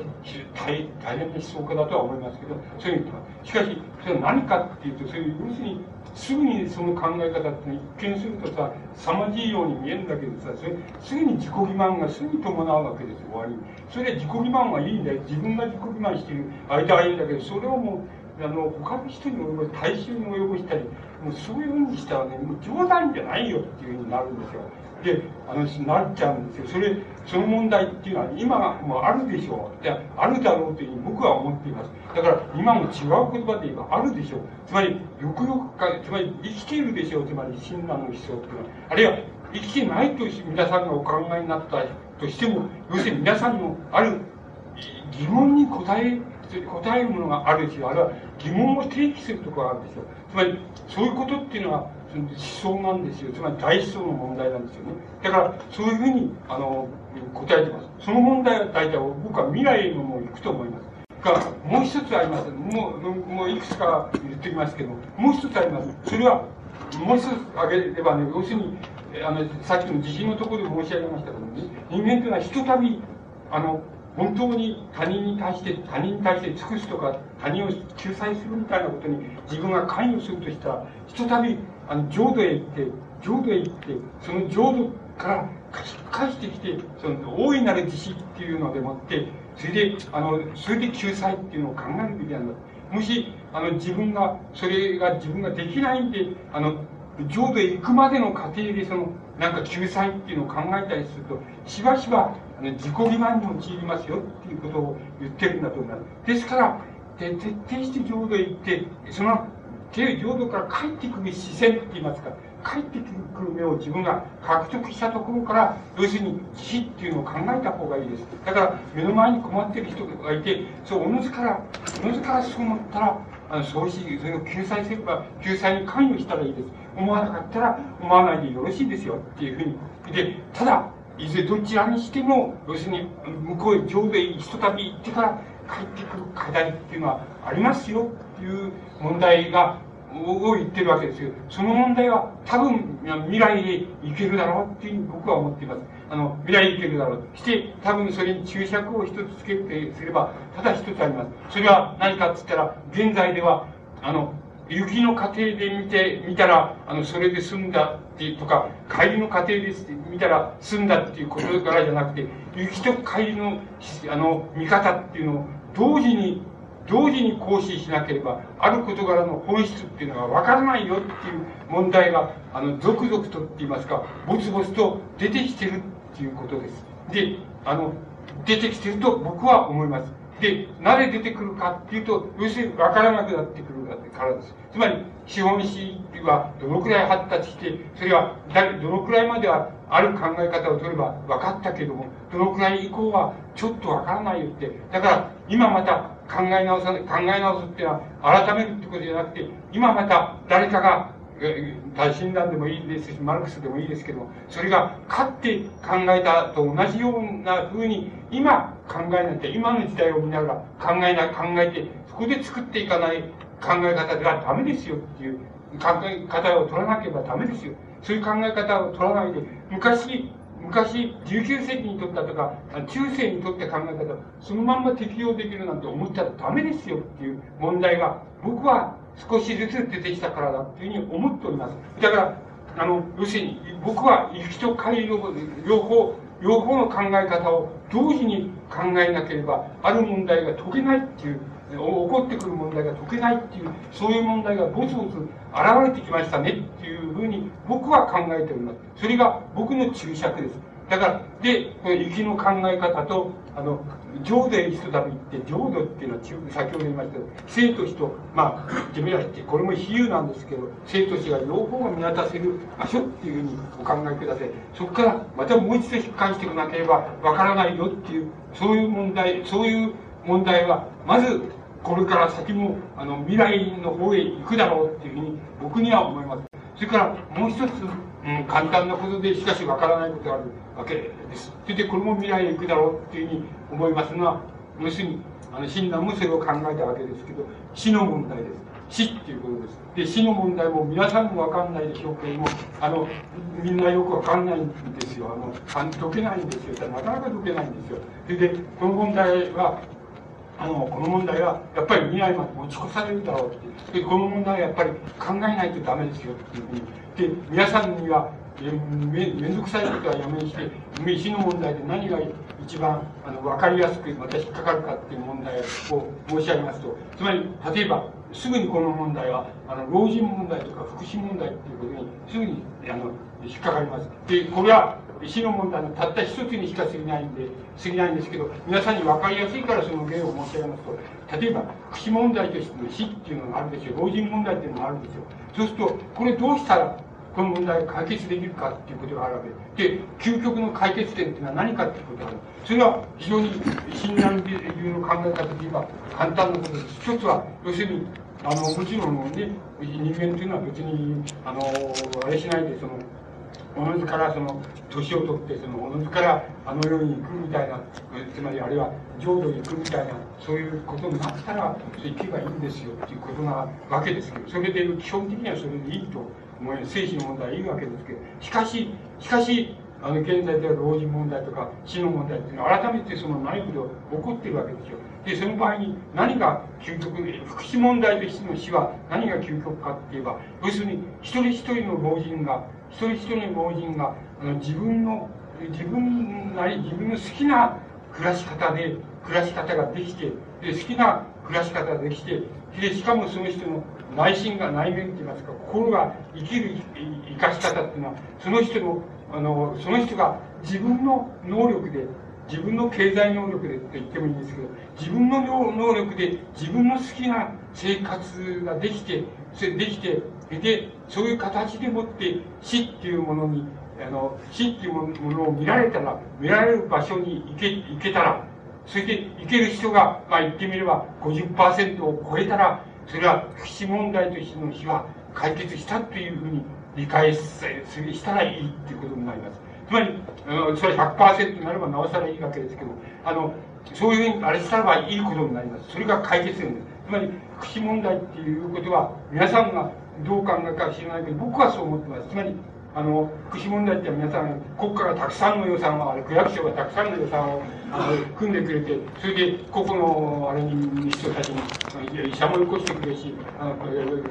大大変な思想家だとは思いますけどそういうしかしそれは何かっていうとそういう要するにすぐにその考え方って一見するとさ凄まじいように見えるんだけどさそれすぐに自己欺瞞がすぐ伴うわけですよ終わりそれで自己欺瞞はいいんだよ。自分が自己欺瞞している間はいいんだけどそれをもうあの他の人に及ぼし大衆に及ぼしたりもうそういうふうにしたらねもう冗談じゃないよっていうふうになるんですよ。で、あの、なっちゃうんですよ。それ、その問題っていうのは今もあるでしょう。で、あるだろうというふうに僕は思っています。だから今も違う言葉で言えばあるでしょう。つまり、よくよくか、つまり生きているでしょう。つまり、親鸞の思想っていうのは。あるいは、生きてないと皆さんがお考えになったとしても、要するに皆さんにもある疑問に答え、答えるものがあるし、あるいは疑問を提起するところがあるでしょう。つまり、そういうことっていうのは、思想なんですよ。つまり大思想の問題なんですよね。だから、そういうふうに、あの、答えてます。その問題は大体僕は未来のも行くと思います。が、もう一つあります。もう、もういくつか言ってきますけど、もう一つあります。それは、もう一つ挙げればね、要するに、あの、さっきの地震のところで申し上げましたけどね、人間というのはひとたび、あの、本当に他人に対して、他人に対して尽くすとか、他人を救済するみたいなことに自分が関与するとしたら、ひとたび、あの、浄土へ行って、浄土へ行って、その浄土から返してきて、その大いなる自死っていうのでもって、それで、あの、それで救済っていうのを考えるべきなんだ。もし、あの、自分が、それが自分ができないんで、あの、浄土へ行くまでの過程で、その、なんか救済っていうのを考えたりすると、しばしば、あの自己欺瞞に陥りますよっていうことを言ってるんだと思います。ですから、徹底して浄土へ行って、その、浄土から帰ってくる視線って言いますか、帰ってくる目を自分が獲得したところから、要するに死っていうのを考えた方がいいです。だから、目の前に困ってる人がいて、そう、おのずから、おのずからそう思ったら、あの、そうし、それを救済すれば、救済に関与したらいいです。思わなかったら、思わないでよろしいですよっていうふうに。で、ただ、いずれどちらにしても、要するに、向こうへ上でひとたび行ってから帰ってくる課題っていうのはありますよいう問題が、を言ってるわけですよ。その問題は多分未来へ行けるだろうっていうふうに僕は思っています。あの、未来へ行けるだろう。して、多分それに注釈を一つつけてすれば、ただ一つあります。それは何かって言ったら、現在では、あの、雪の過程で見て、見たら、あの、それで済んだってとか、帰りの過程で見たら済んだっていうことからじゃなくて、雪と帰りの、あの、見方っていうのを同時に同時に行使しなければ、ある事柄の本質っていうのがわからないよっていう問題が、あの、続々とって言いますか、ぼつぼつと出てきてるっていうことです。で、あの、出てきてると僕は思います。で、なぜ出てくるかっていうと、要するに分からなくなってくるからです。つまり、資本主義はどのくらい発達して、それは誰、どのくらいまではある考え方を取れば分かったけども、どのくらい以降はちょっと分からないよって。だから、今また考え直さない、考え直すっていうのは改めるってことじゃなくて、今また誰かが大診断でもいいですし、マルクスでもいいですけど、それが勝って考えたと同じような風に、今考えなきゃ、今の時代を見ながら考えな、考えて、そこで作っていかない考え方ではダメですよっていう考え方を取らなければダメですよ。そういう考え方を取らないで、昔、昔、19世紀にとったとか、中世にとって考え方、そのまんま適用できるなんて思ったらダメですよっていう問題が、僕は少しずつ出てきたからだっていうふうに思っております。だから、あの、要するに、僕は行きと帰りの両方、両方の考え方を同時に考えなければ、ある問題が解けないっていう、起こってくる問題が解けないっていう、そういう問題がぼつぼつ現れてきましたねっていうふうに僕は考えております。それが僕の注釈です。だから、で、行きの考え方と、あの、浄土へ一度行って、浄土っていうのは、先ほど言いましたけど、生と死と、まあ、言ってみれば、これも比喩なんですけど、生と死が両方が見渡せる場所っていうふうにお考えください。そこから、またもう一度引っ返していかなければわからないよっていう、そういう問題、そういう問題は、まず、これから先も、あの、未来の方へ行くだろうっていうふうに、僕には思います。それから、もう一つ、うん、簡単なことで、しかしわからないことがあるわけです。それで、これも未来へ行くだろうっていうふうに思いますのは、要するに、あの、親鸞もそれを考えたわけですけど、死の問題です。死っていうことです。で、死の問題も皆さんもわかんないでしょうけども、あの、みんなよくわかんないんですよ。あの、解けないんですよ。なかなか解けないんですよ。それで、この問題は、あの、この問題は、やっぱり未来まで持ち越されるだろうって。で、この問題はやっぱり考えないとダメですよっていうふうに。で、皆さんには、めめんどくさいことはやめにして、飯の問題で何が一番あの分かりやすくまた引っかかるかっていう問題を申し上げますと、つまり、例えば、すぐにこの問題は、あの、老人問題とか福祉問題っていうことに、すぐに、あの、引っかかります。で、これは、死の問題のたった一つにしか過ぎないんで、過ぎないんですけど、皆さんに分かりやすいからその例を申し上げますと、例えば、福祉問題としての死っていうのがあるでしょう。老人問題っていうのがあるんですよ。そうすると、これどうしたら、この問題を解決できるかっていうことがあるわけで、究極の解決点っていうのは何かっていうことがある。それは非常に診断理由の考え方で言えば簡単なことです。一つは、要するに、あの、もちろんね、人間というのは別に、あの、あれしないで、その、おのずからその年を取ってそのおのずからあの世に行くみたいなつまりあるいは浄土に行くみたいなそういうことになったら行けばいいんですよっていうことなわけですけどそれで基本的にはそれでいいと思います生死の問題はいいわけですけどしかししかしあの現在では老人問題とか死の問題っていうのは改めてその内部で起こってるわけですよでその場合に何が究極福祉問題としての死は何が究極かって言えば要するに一人一人の老人が一人一人の老人があの自分の自分なり自分の好きな暮らし方で暮らし方ができてで好きな暮らし方ができてでしかもその人の内心が内面といいますか心が生きる生かし方っていうのはその人のあのその人が自分の能力で自分の経済能力でと言ってもいいんですけど自分の能力で自分の好きな生活ができてそれできてで、そういう形でもって死っていうものに、あの、死っていうものを見られたら、見られる場所に行け、行けたら、それで行ける人が、まあ言ってみれば50%を超えたら、それは福祉問題としての死は解決したというふうに理解したらいいっていうことになります。つまり、それは100%になればなおさらいいわけですけど、あの、そういうふうにあれしたらばいいことになります。それが解決するんです。つまり、福祉問題っていうことは、皆さんがどう考えるか知らないけど、僕はそう思ってます。つまり、あの、福祉問題って皆さん、国家がたくさんの予算を、あれ、区役所がたくさんの予算を、あの、組んでくれて、それで、個々の、あれに、人たちに、医者もよこしてくれし、あの、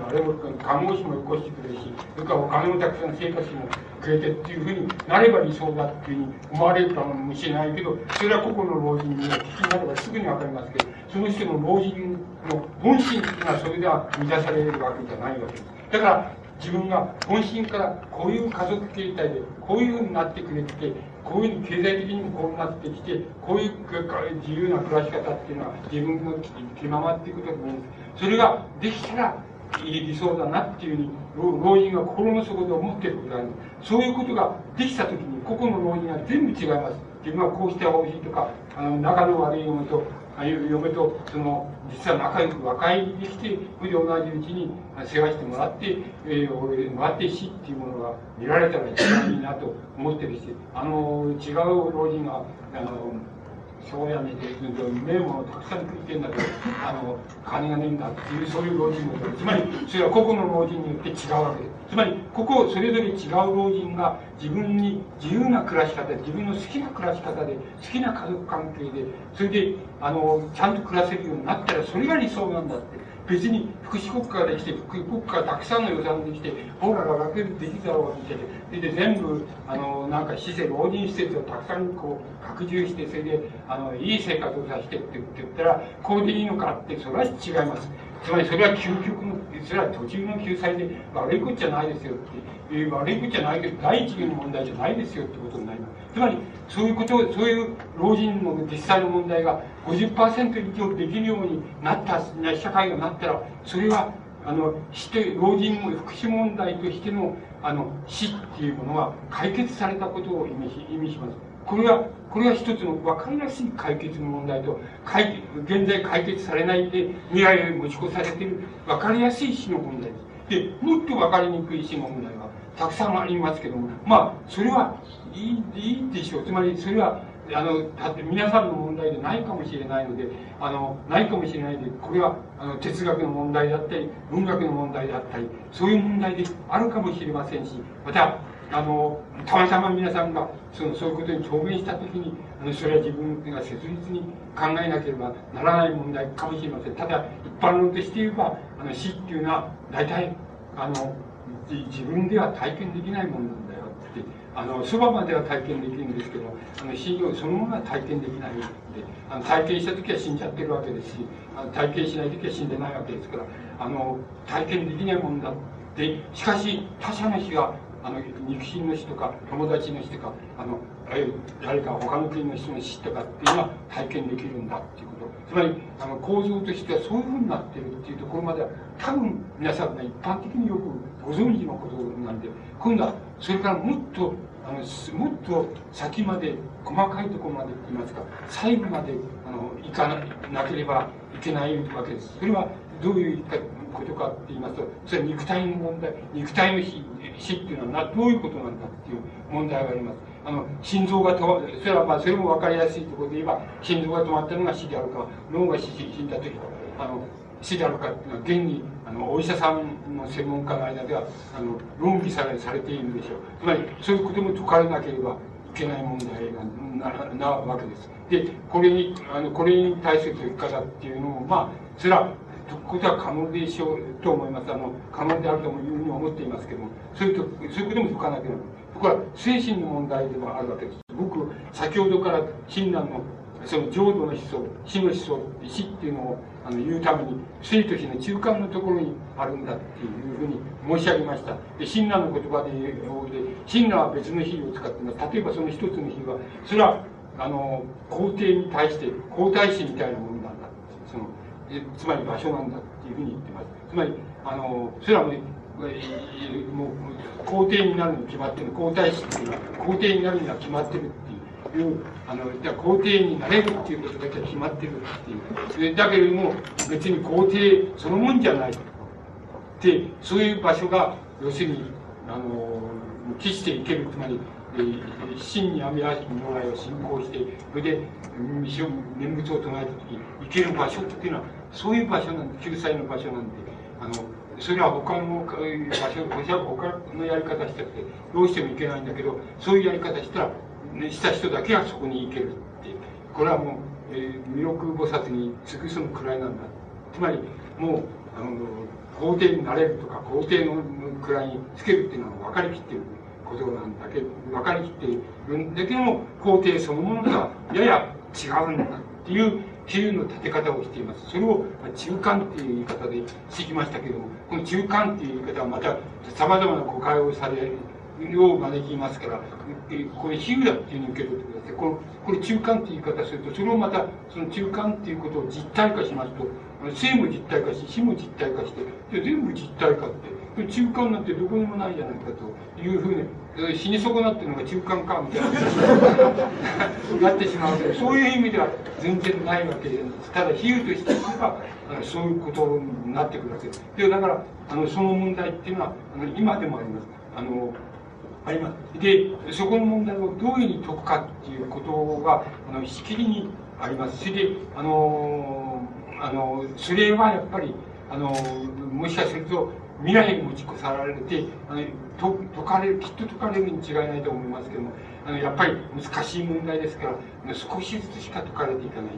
あれも、看護師もよこしてくれし、それからお金もたくさん生活費もくれてっていうふうになれば理想だっていうふうに思われるかもしれないけど、それは個々の老人に聞きになればすぐにわかりますけど、その人の老人の本心っていうのはそれでは満たされるわけじゃないわけです。だから、自分が本心からこういう家族形態でこういうふうになってくれてこういうふうに経済的にもこうなってきてこういう自由な暮らし方っていうのは自分の気ままっていうことだと思うんです。それができたら理想だなっていうふうに老人が心の底で思っていることがあるそういうことができた時に個々の老人は全部違います。自分はこうしてほしいとかあの仲の悪い嫁と嫁とその実は仲良く和解できてそれで同じうちに世話してもらって、えー、もらって死っていうものが見られたら一番いいなと思ってるしあの違う老人があのそうやねで、名もたくさん食ってんだけど、あの、金がねえんだっていう、そういう老人もいる。つまり、それは個々の老人によって違うわけです。つまり、ここ、それぞれ違う老人が自分に自由な暮らし方で、自分の好きな暮らし方で、好きな家族関係で、それで、あの、ちゃんと暮らせるようになったら、それが理想なんだって。別に福祉国家ができて、福祉国家がたくさんの予算できて、僕らが楽にできたろうみたいで、で、全部、あの、なんか施設、老人施設をたくさんこう、拡充して、それで、あの、いい生活をさせてって言ったら、こうでいいのかって、それは違います。つまりそれは究極の、それは途中の救済で悪いことじゃないですよって、悪いことじゃないけど、第一義の問題じゃないですよってことになります。つまり、そういうこと、そういう老人の実際の問題が50%以上できるようになった、社会がなったら、それは、あの、して、老人の福祉問題としての、あの、死っていうものは解決されたことを意味し、意味します。これは、これは一つの分かりやすい解決の問題と、現在解決されないで未来へ持ち越されている分かりやすい死の問題です。で、もっと分かりにくい死の問題はたくさんありますけども、まあ、それはいいいいでしょう。つまり、それは、あの、だって皆さんの問題でないかもしれないので、あの、ないかもしれないで、これは、あの、哲学の問題だったり、文学の問題だったり、そういう問題であるかもしれませんし、また、あの、たまたま皆さんが、その、そういうことに直面したときに、あの、それは自分が切実に考えなければならない問題かもしれません。ただ、一般論として言えば、あの、死っていうのは、大体、あの、自分では体験できないものなんだよってあのそばまでは体験できるんですけどあの死そのものは体験できないのであの体験した時は死んじゃってるわけですしあの体験しない時は死んでないわけですからあの体験できないもんだってしかし他者の死はあの肉親の死とか友達の死とかあの誰か他の国の人の死とかっていうのは体験できるんだっていうつまりあの構造としてはそういうふうになっているっていうところまでは多分皆さんが一般的によくご存知のことなんで今度はそれからもっとあのもっと先まで細かいところまで言いいますか細部まであの行かなければいけないわけです。それはどういうことかって言いますとそれは肉体の問題肉体の死死っていうのはどういうことなんだっていう問題があります。あの心臓が止まそれはまあそれも分かりやすいところで言えば心臓が止まったのが死であるか脳が死死んだ時あの死であるかっていうのは現にあのお医者さんの専門家の間ではあの論議されされているんでしょう。つまりそういうことも解かれなければいけない問題なななわけです。でこれにあのこれに対する解き方っていうのもまあそれは解くことは可能でしょうと思います。あの可能であるというふうに思っていますけどもそういうとそういうことも解かなければ。これは精神の問題ではあるわけです。僕先ほどから親鸞のその浄土の思想死の思想死っていうのをあの言うために生と死の中間のところにあるんだっていうふうに申し上げました。で親鸞の言葉で言うで親鸞は別の比を使ってます。例えばその一つの比はそれはあの皇帝に対して皇太子みたいなものなんだそのつまり場所なんだっていうふうに言ってます。つまりあのそれはもう皇帝になるに決まってる皇太子っていうのは皇帝になるには決まってるっていうあのじゃ皇帝になれるっていうことだけは決まってるっていうだけれども別に皇帝そのもんじゃないでそういう場所が要するにあの期していけるつまり真に阿弥陀如来を信仰してそれで念仏を唱えた時に行ける場所っていうのはそういう場所なんで救済の場所なんであのそれは他の場所他のやり方したってどうしてもいけないんだけどそういうやり方したらねした人だけがそこに行けるってこれはもう、えー、弥勒菩薩に尽くすのくらいなんだ。つまりもうあの皇帝になれるとか皇帝の位につけるっていうのは分かりきっていることなんだけど分かりきっているんだけども皇帝そのものとはやや違うんだっていう比喩の立て方をしています。それを中間っていう言い方でしてきましたけども、この中間っていう言い方はまた様々な誤解をされを招きますから、これ比喩だっていうふうに受け取ってください。このこれ中間っていう言い方すると、それをまたその中間っていうことを実体化しますと、生も実体化し、死も実体化して、で全部実体化って、中間なんてどこにもないじゃないかというふうに死に損なってるのが中間かみたいな。(laughs) なってしまうけどそういう意味では全然ないわけです。ただ比喩としていけばそういうことになってくるわけです。でだからあのその問題っていうのはあの今でもあります。あのあります。でそこの問題をどういうふうに解くかっていうことがあのしきりにあります。それであのあのそれはやっぱりあのもしかすると未来に持ち越されてあのと解かれるきっと解かれるに違いないと思いますけどもあのやっぱり難しい問題ですから少しずつしか解かれていかない。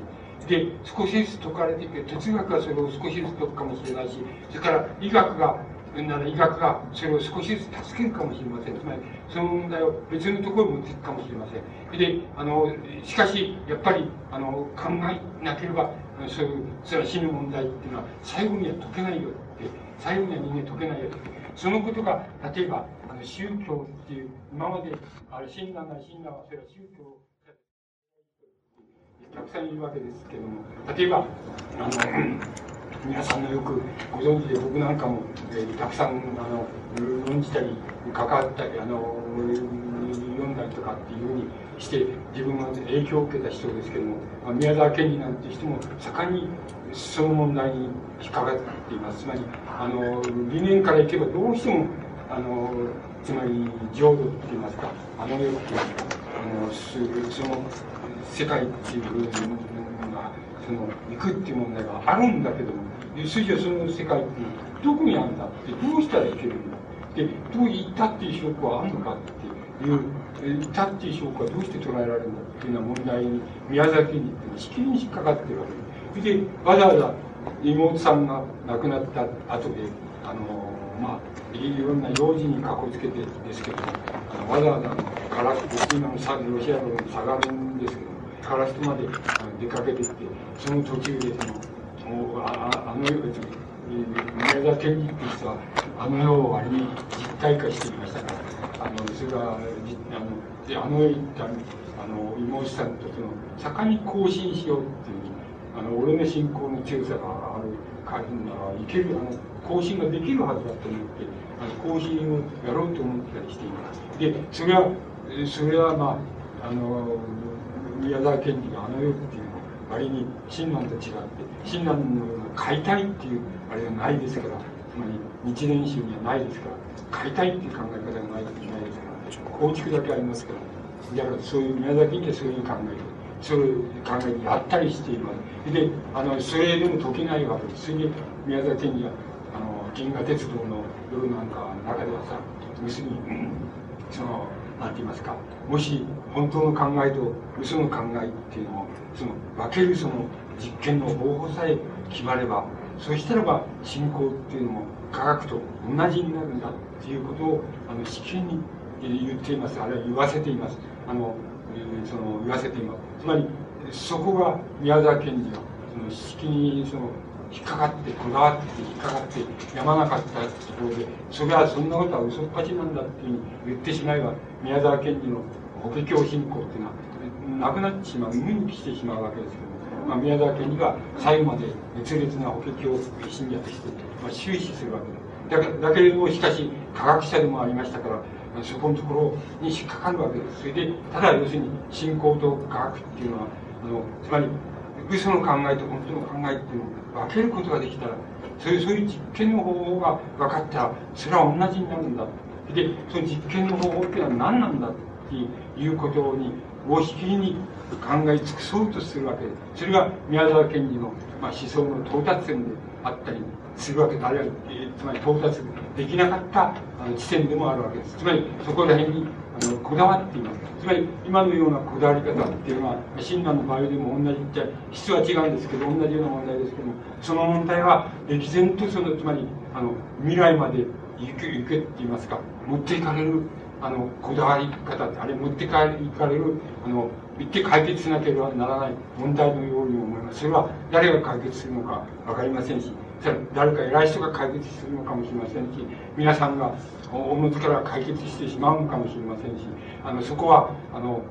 で少しずつ解かれていく。哲学はそれを少しずつ解くかもしれないしそれから医学がなら医学がそれを少しずつ助けるかもしれません。つまりその問題を別のところに持っていくかもしれません。であのしかしやっぱりあの考えなければそういうそれは死ぬ問題っていうのは最後には解けないよ。最後には人間解けないよってそのことが例えばあの宗教っていう今まであれ親鸞な親鸞はそれは宗教たくさんいるわけですけども例えばあの皆さんのよくご存知で僕なんかも、えー、たくさんあの論じたり関わったりあの読んだりとかっていうふうにして自分が影響を受けた人ですけども宮沢賢治なんて人も盛んにその問題に引っかかっています。つまりあの理念からいけばどうしてもあのつまり浄土って言いますかあの世っていうあのその世界っていう部分がその行くっていう問題があるんだけども筋はその世界ってどこにあるんだってどうしたらいけるんだでどう行ったっていう証拠はあるのかっていう行ったっていう証拠はどうして捉えられるんだっていうような問題に宮崎にしきに引っかかってるわけです。でわざわざ妹さんが亡くなった後であのまあいろんな用事にかこつけてですけどあのわざわざカラス今のロシア軍下がるんですけどカラスまで出かけていってその途中でそのああの宮沢賢治っていう人はあの世を割に実体化していましたからあのそれはあのあの言ったあの妹さんとその盛んに更新しようっていうあの俺の信仰の強さがある限りならいけるあの更新ができるはずだと思ってあの更新をやろうと思ったりしています。でそれはそれはまああの宮沢賢治があの世っていうのは割に親鸞と違って親鸞の解体っていうあれがないですからつまり日蓮宗にはないですから解体っていう考え方がないないですから構築だけありますからだからそういう宮沢賢治はそういう考えでそういう考えにやったりしていますであのそれでも解けないわけですそれで宮沢賢治はあの銀河鉄道の夜なんかの中ではさ要するにその何て言いますか。もし本当の考えと嘘の考えっていうのをその分けるその実験の方法さえ決まればそしたらば信仰っていうのも科学と同じになるんだっていうことをあの試験に言っています。あるいは言わせています。あのえその言わせています。つまりそこが宮沢賢治はその式にその引っかかってこだわって引っかかってやまなかったところでそれはそんなことは嘘っぱちなんだっていうふうに言ってしまえば宮沢賢治の法華経信仰っていうのはなくなってしまう無にしてしまうわけですけどまあ、宮沢賢治が最後まで熱烈な法華経信者として、まあ、終始するわけですだだけれどもしかし科学者でもありましたからそこのところに引っかかるわけです。それでただ要するに信仰と科学っていうのはあのつまり嘘の考えと本当の考えっていうのを分けることができたらそういうそういう実験の方法が分かったらそれは同じになるんだ。でその実験の方法っていうのは何なんだっていうことにをしきりに考え尽くそうとするわけですそれが宮沢賢治の、まあ、思想の到達点であったりするわけであるいはつまり到達できなかったあの地点でもあるわけです。つまりそこら辺にあのこだわっています。つまり今のようなこだわり方っていうのは親鸞の場合でも同じじゃ質は違うんですけど同じような問題ですけどもその問題は歴然とそのつまりあの未来まで行け行けって言いますか持っていかれるあのこだわり方あれ持ってかれるあの行って解決しなければならない問題のように思いますそれは誰が解決するのか分かりませんし誰か偉い人が解決するのかもしれませんし皆さんがおのずから解決してしまうのかもしれませんしあのそこはあの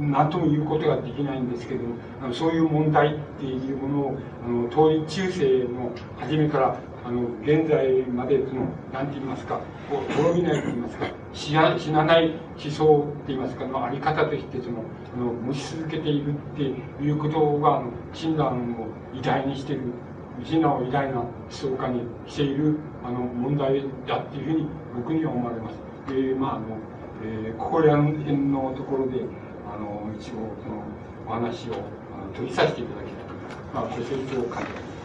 何とも言うことができないんですけどもあのそういう問題っていうものをあの遠い中世の初めからあの現在までその何て言いますかこう滅びないと言いますか死な死なない思想って言いますかのあり方としてそのあの持ち続けているっていうことがあの親鸞を偉大にしている親鸞を偉大な思想家にしているあの問題だっていうふうに僕には思われます。えー、まああの、えー、ここら辺のところであの一応そのお話をあの取りさせていただきたいと、まあ、ご清聴を感じます。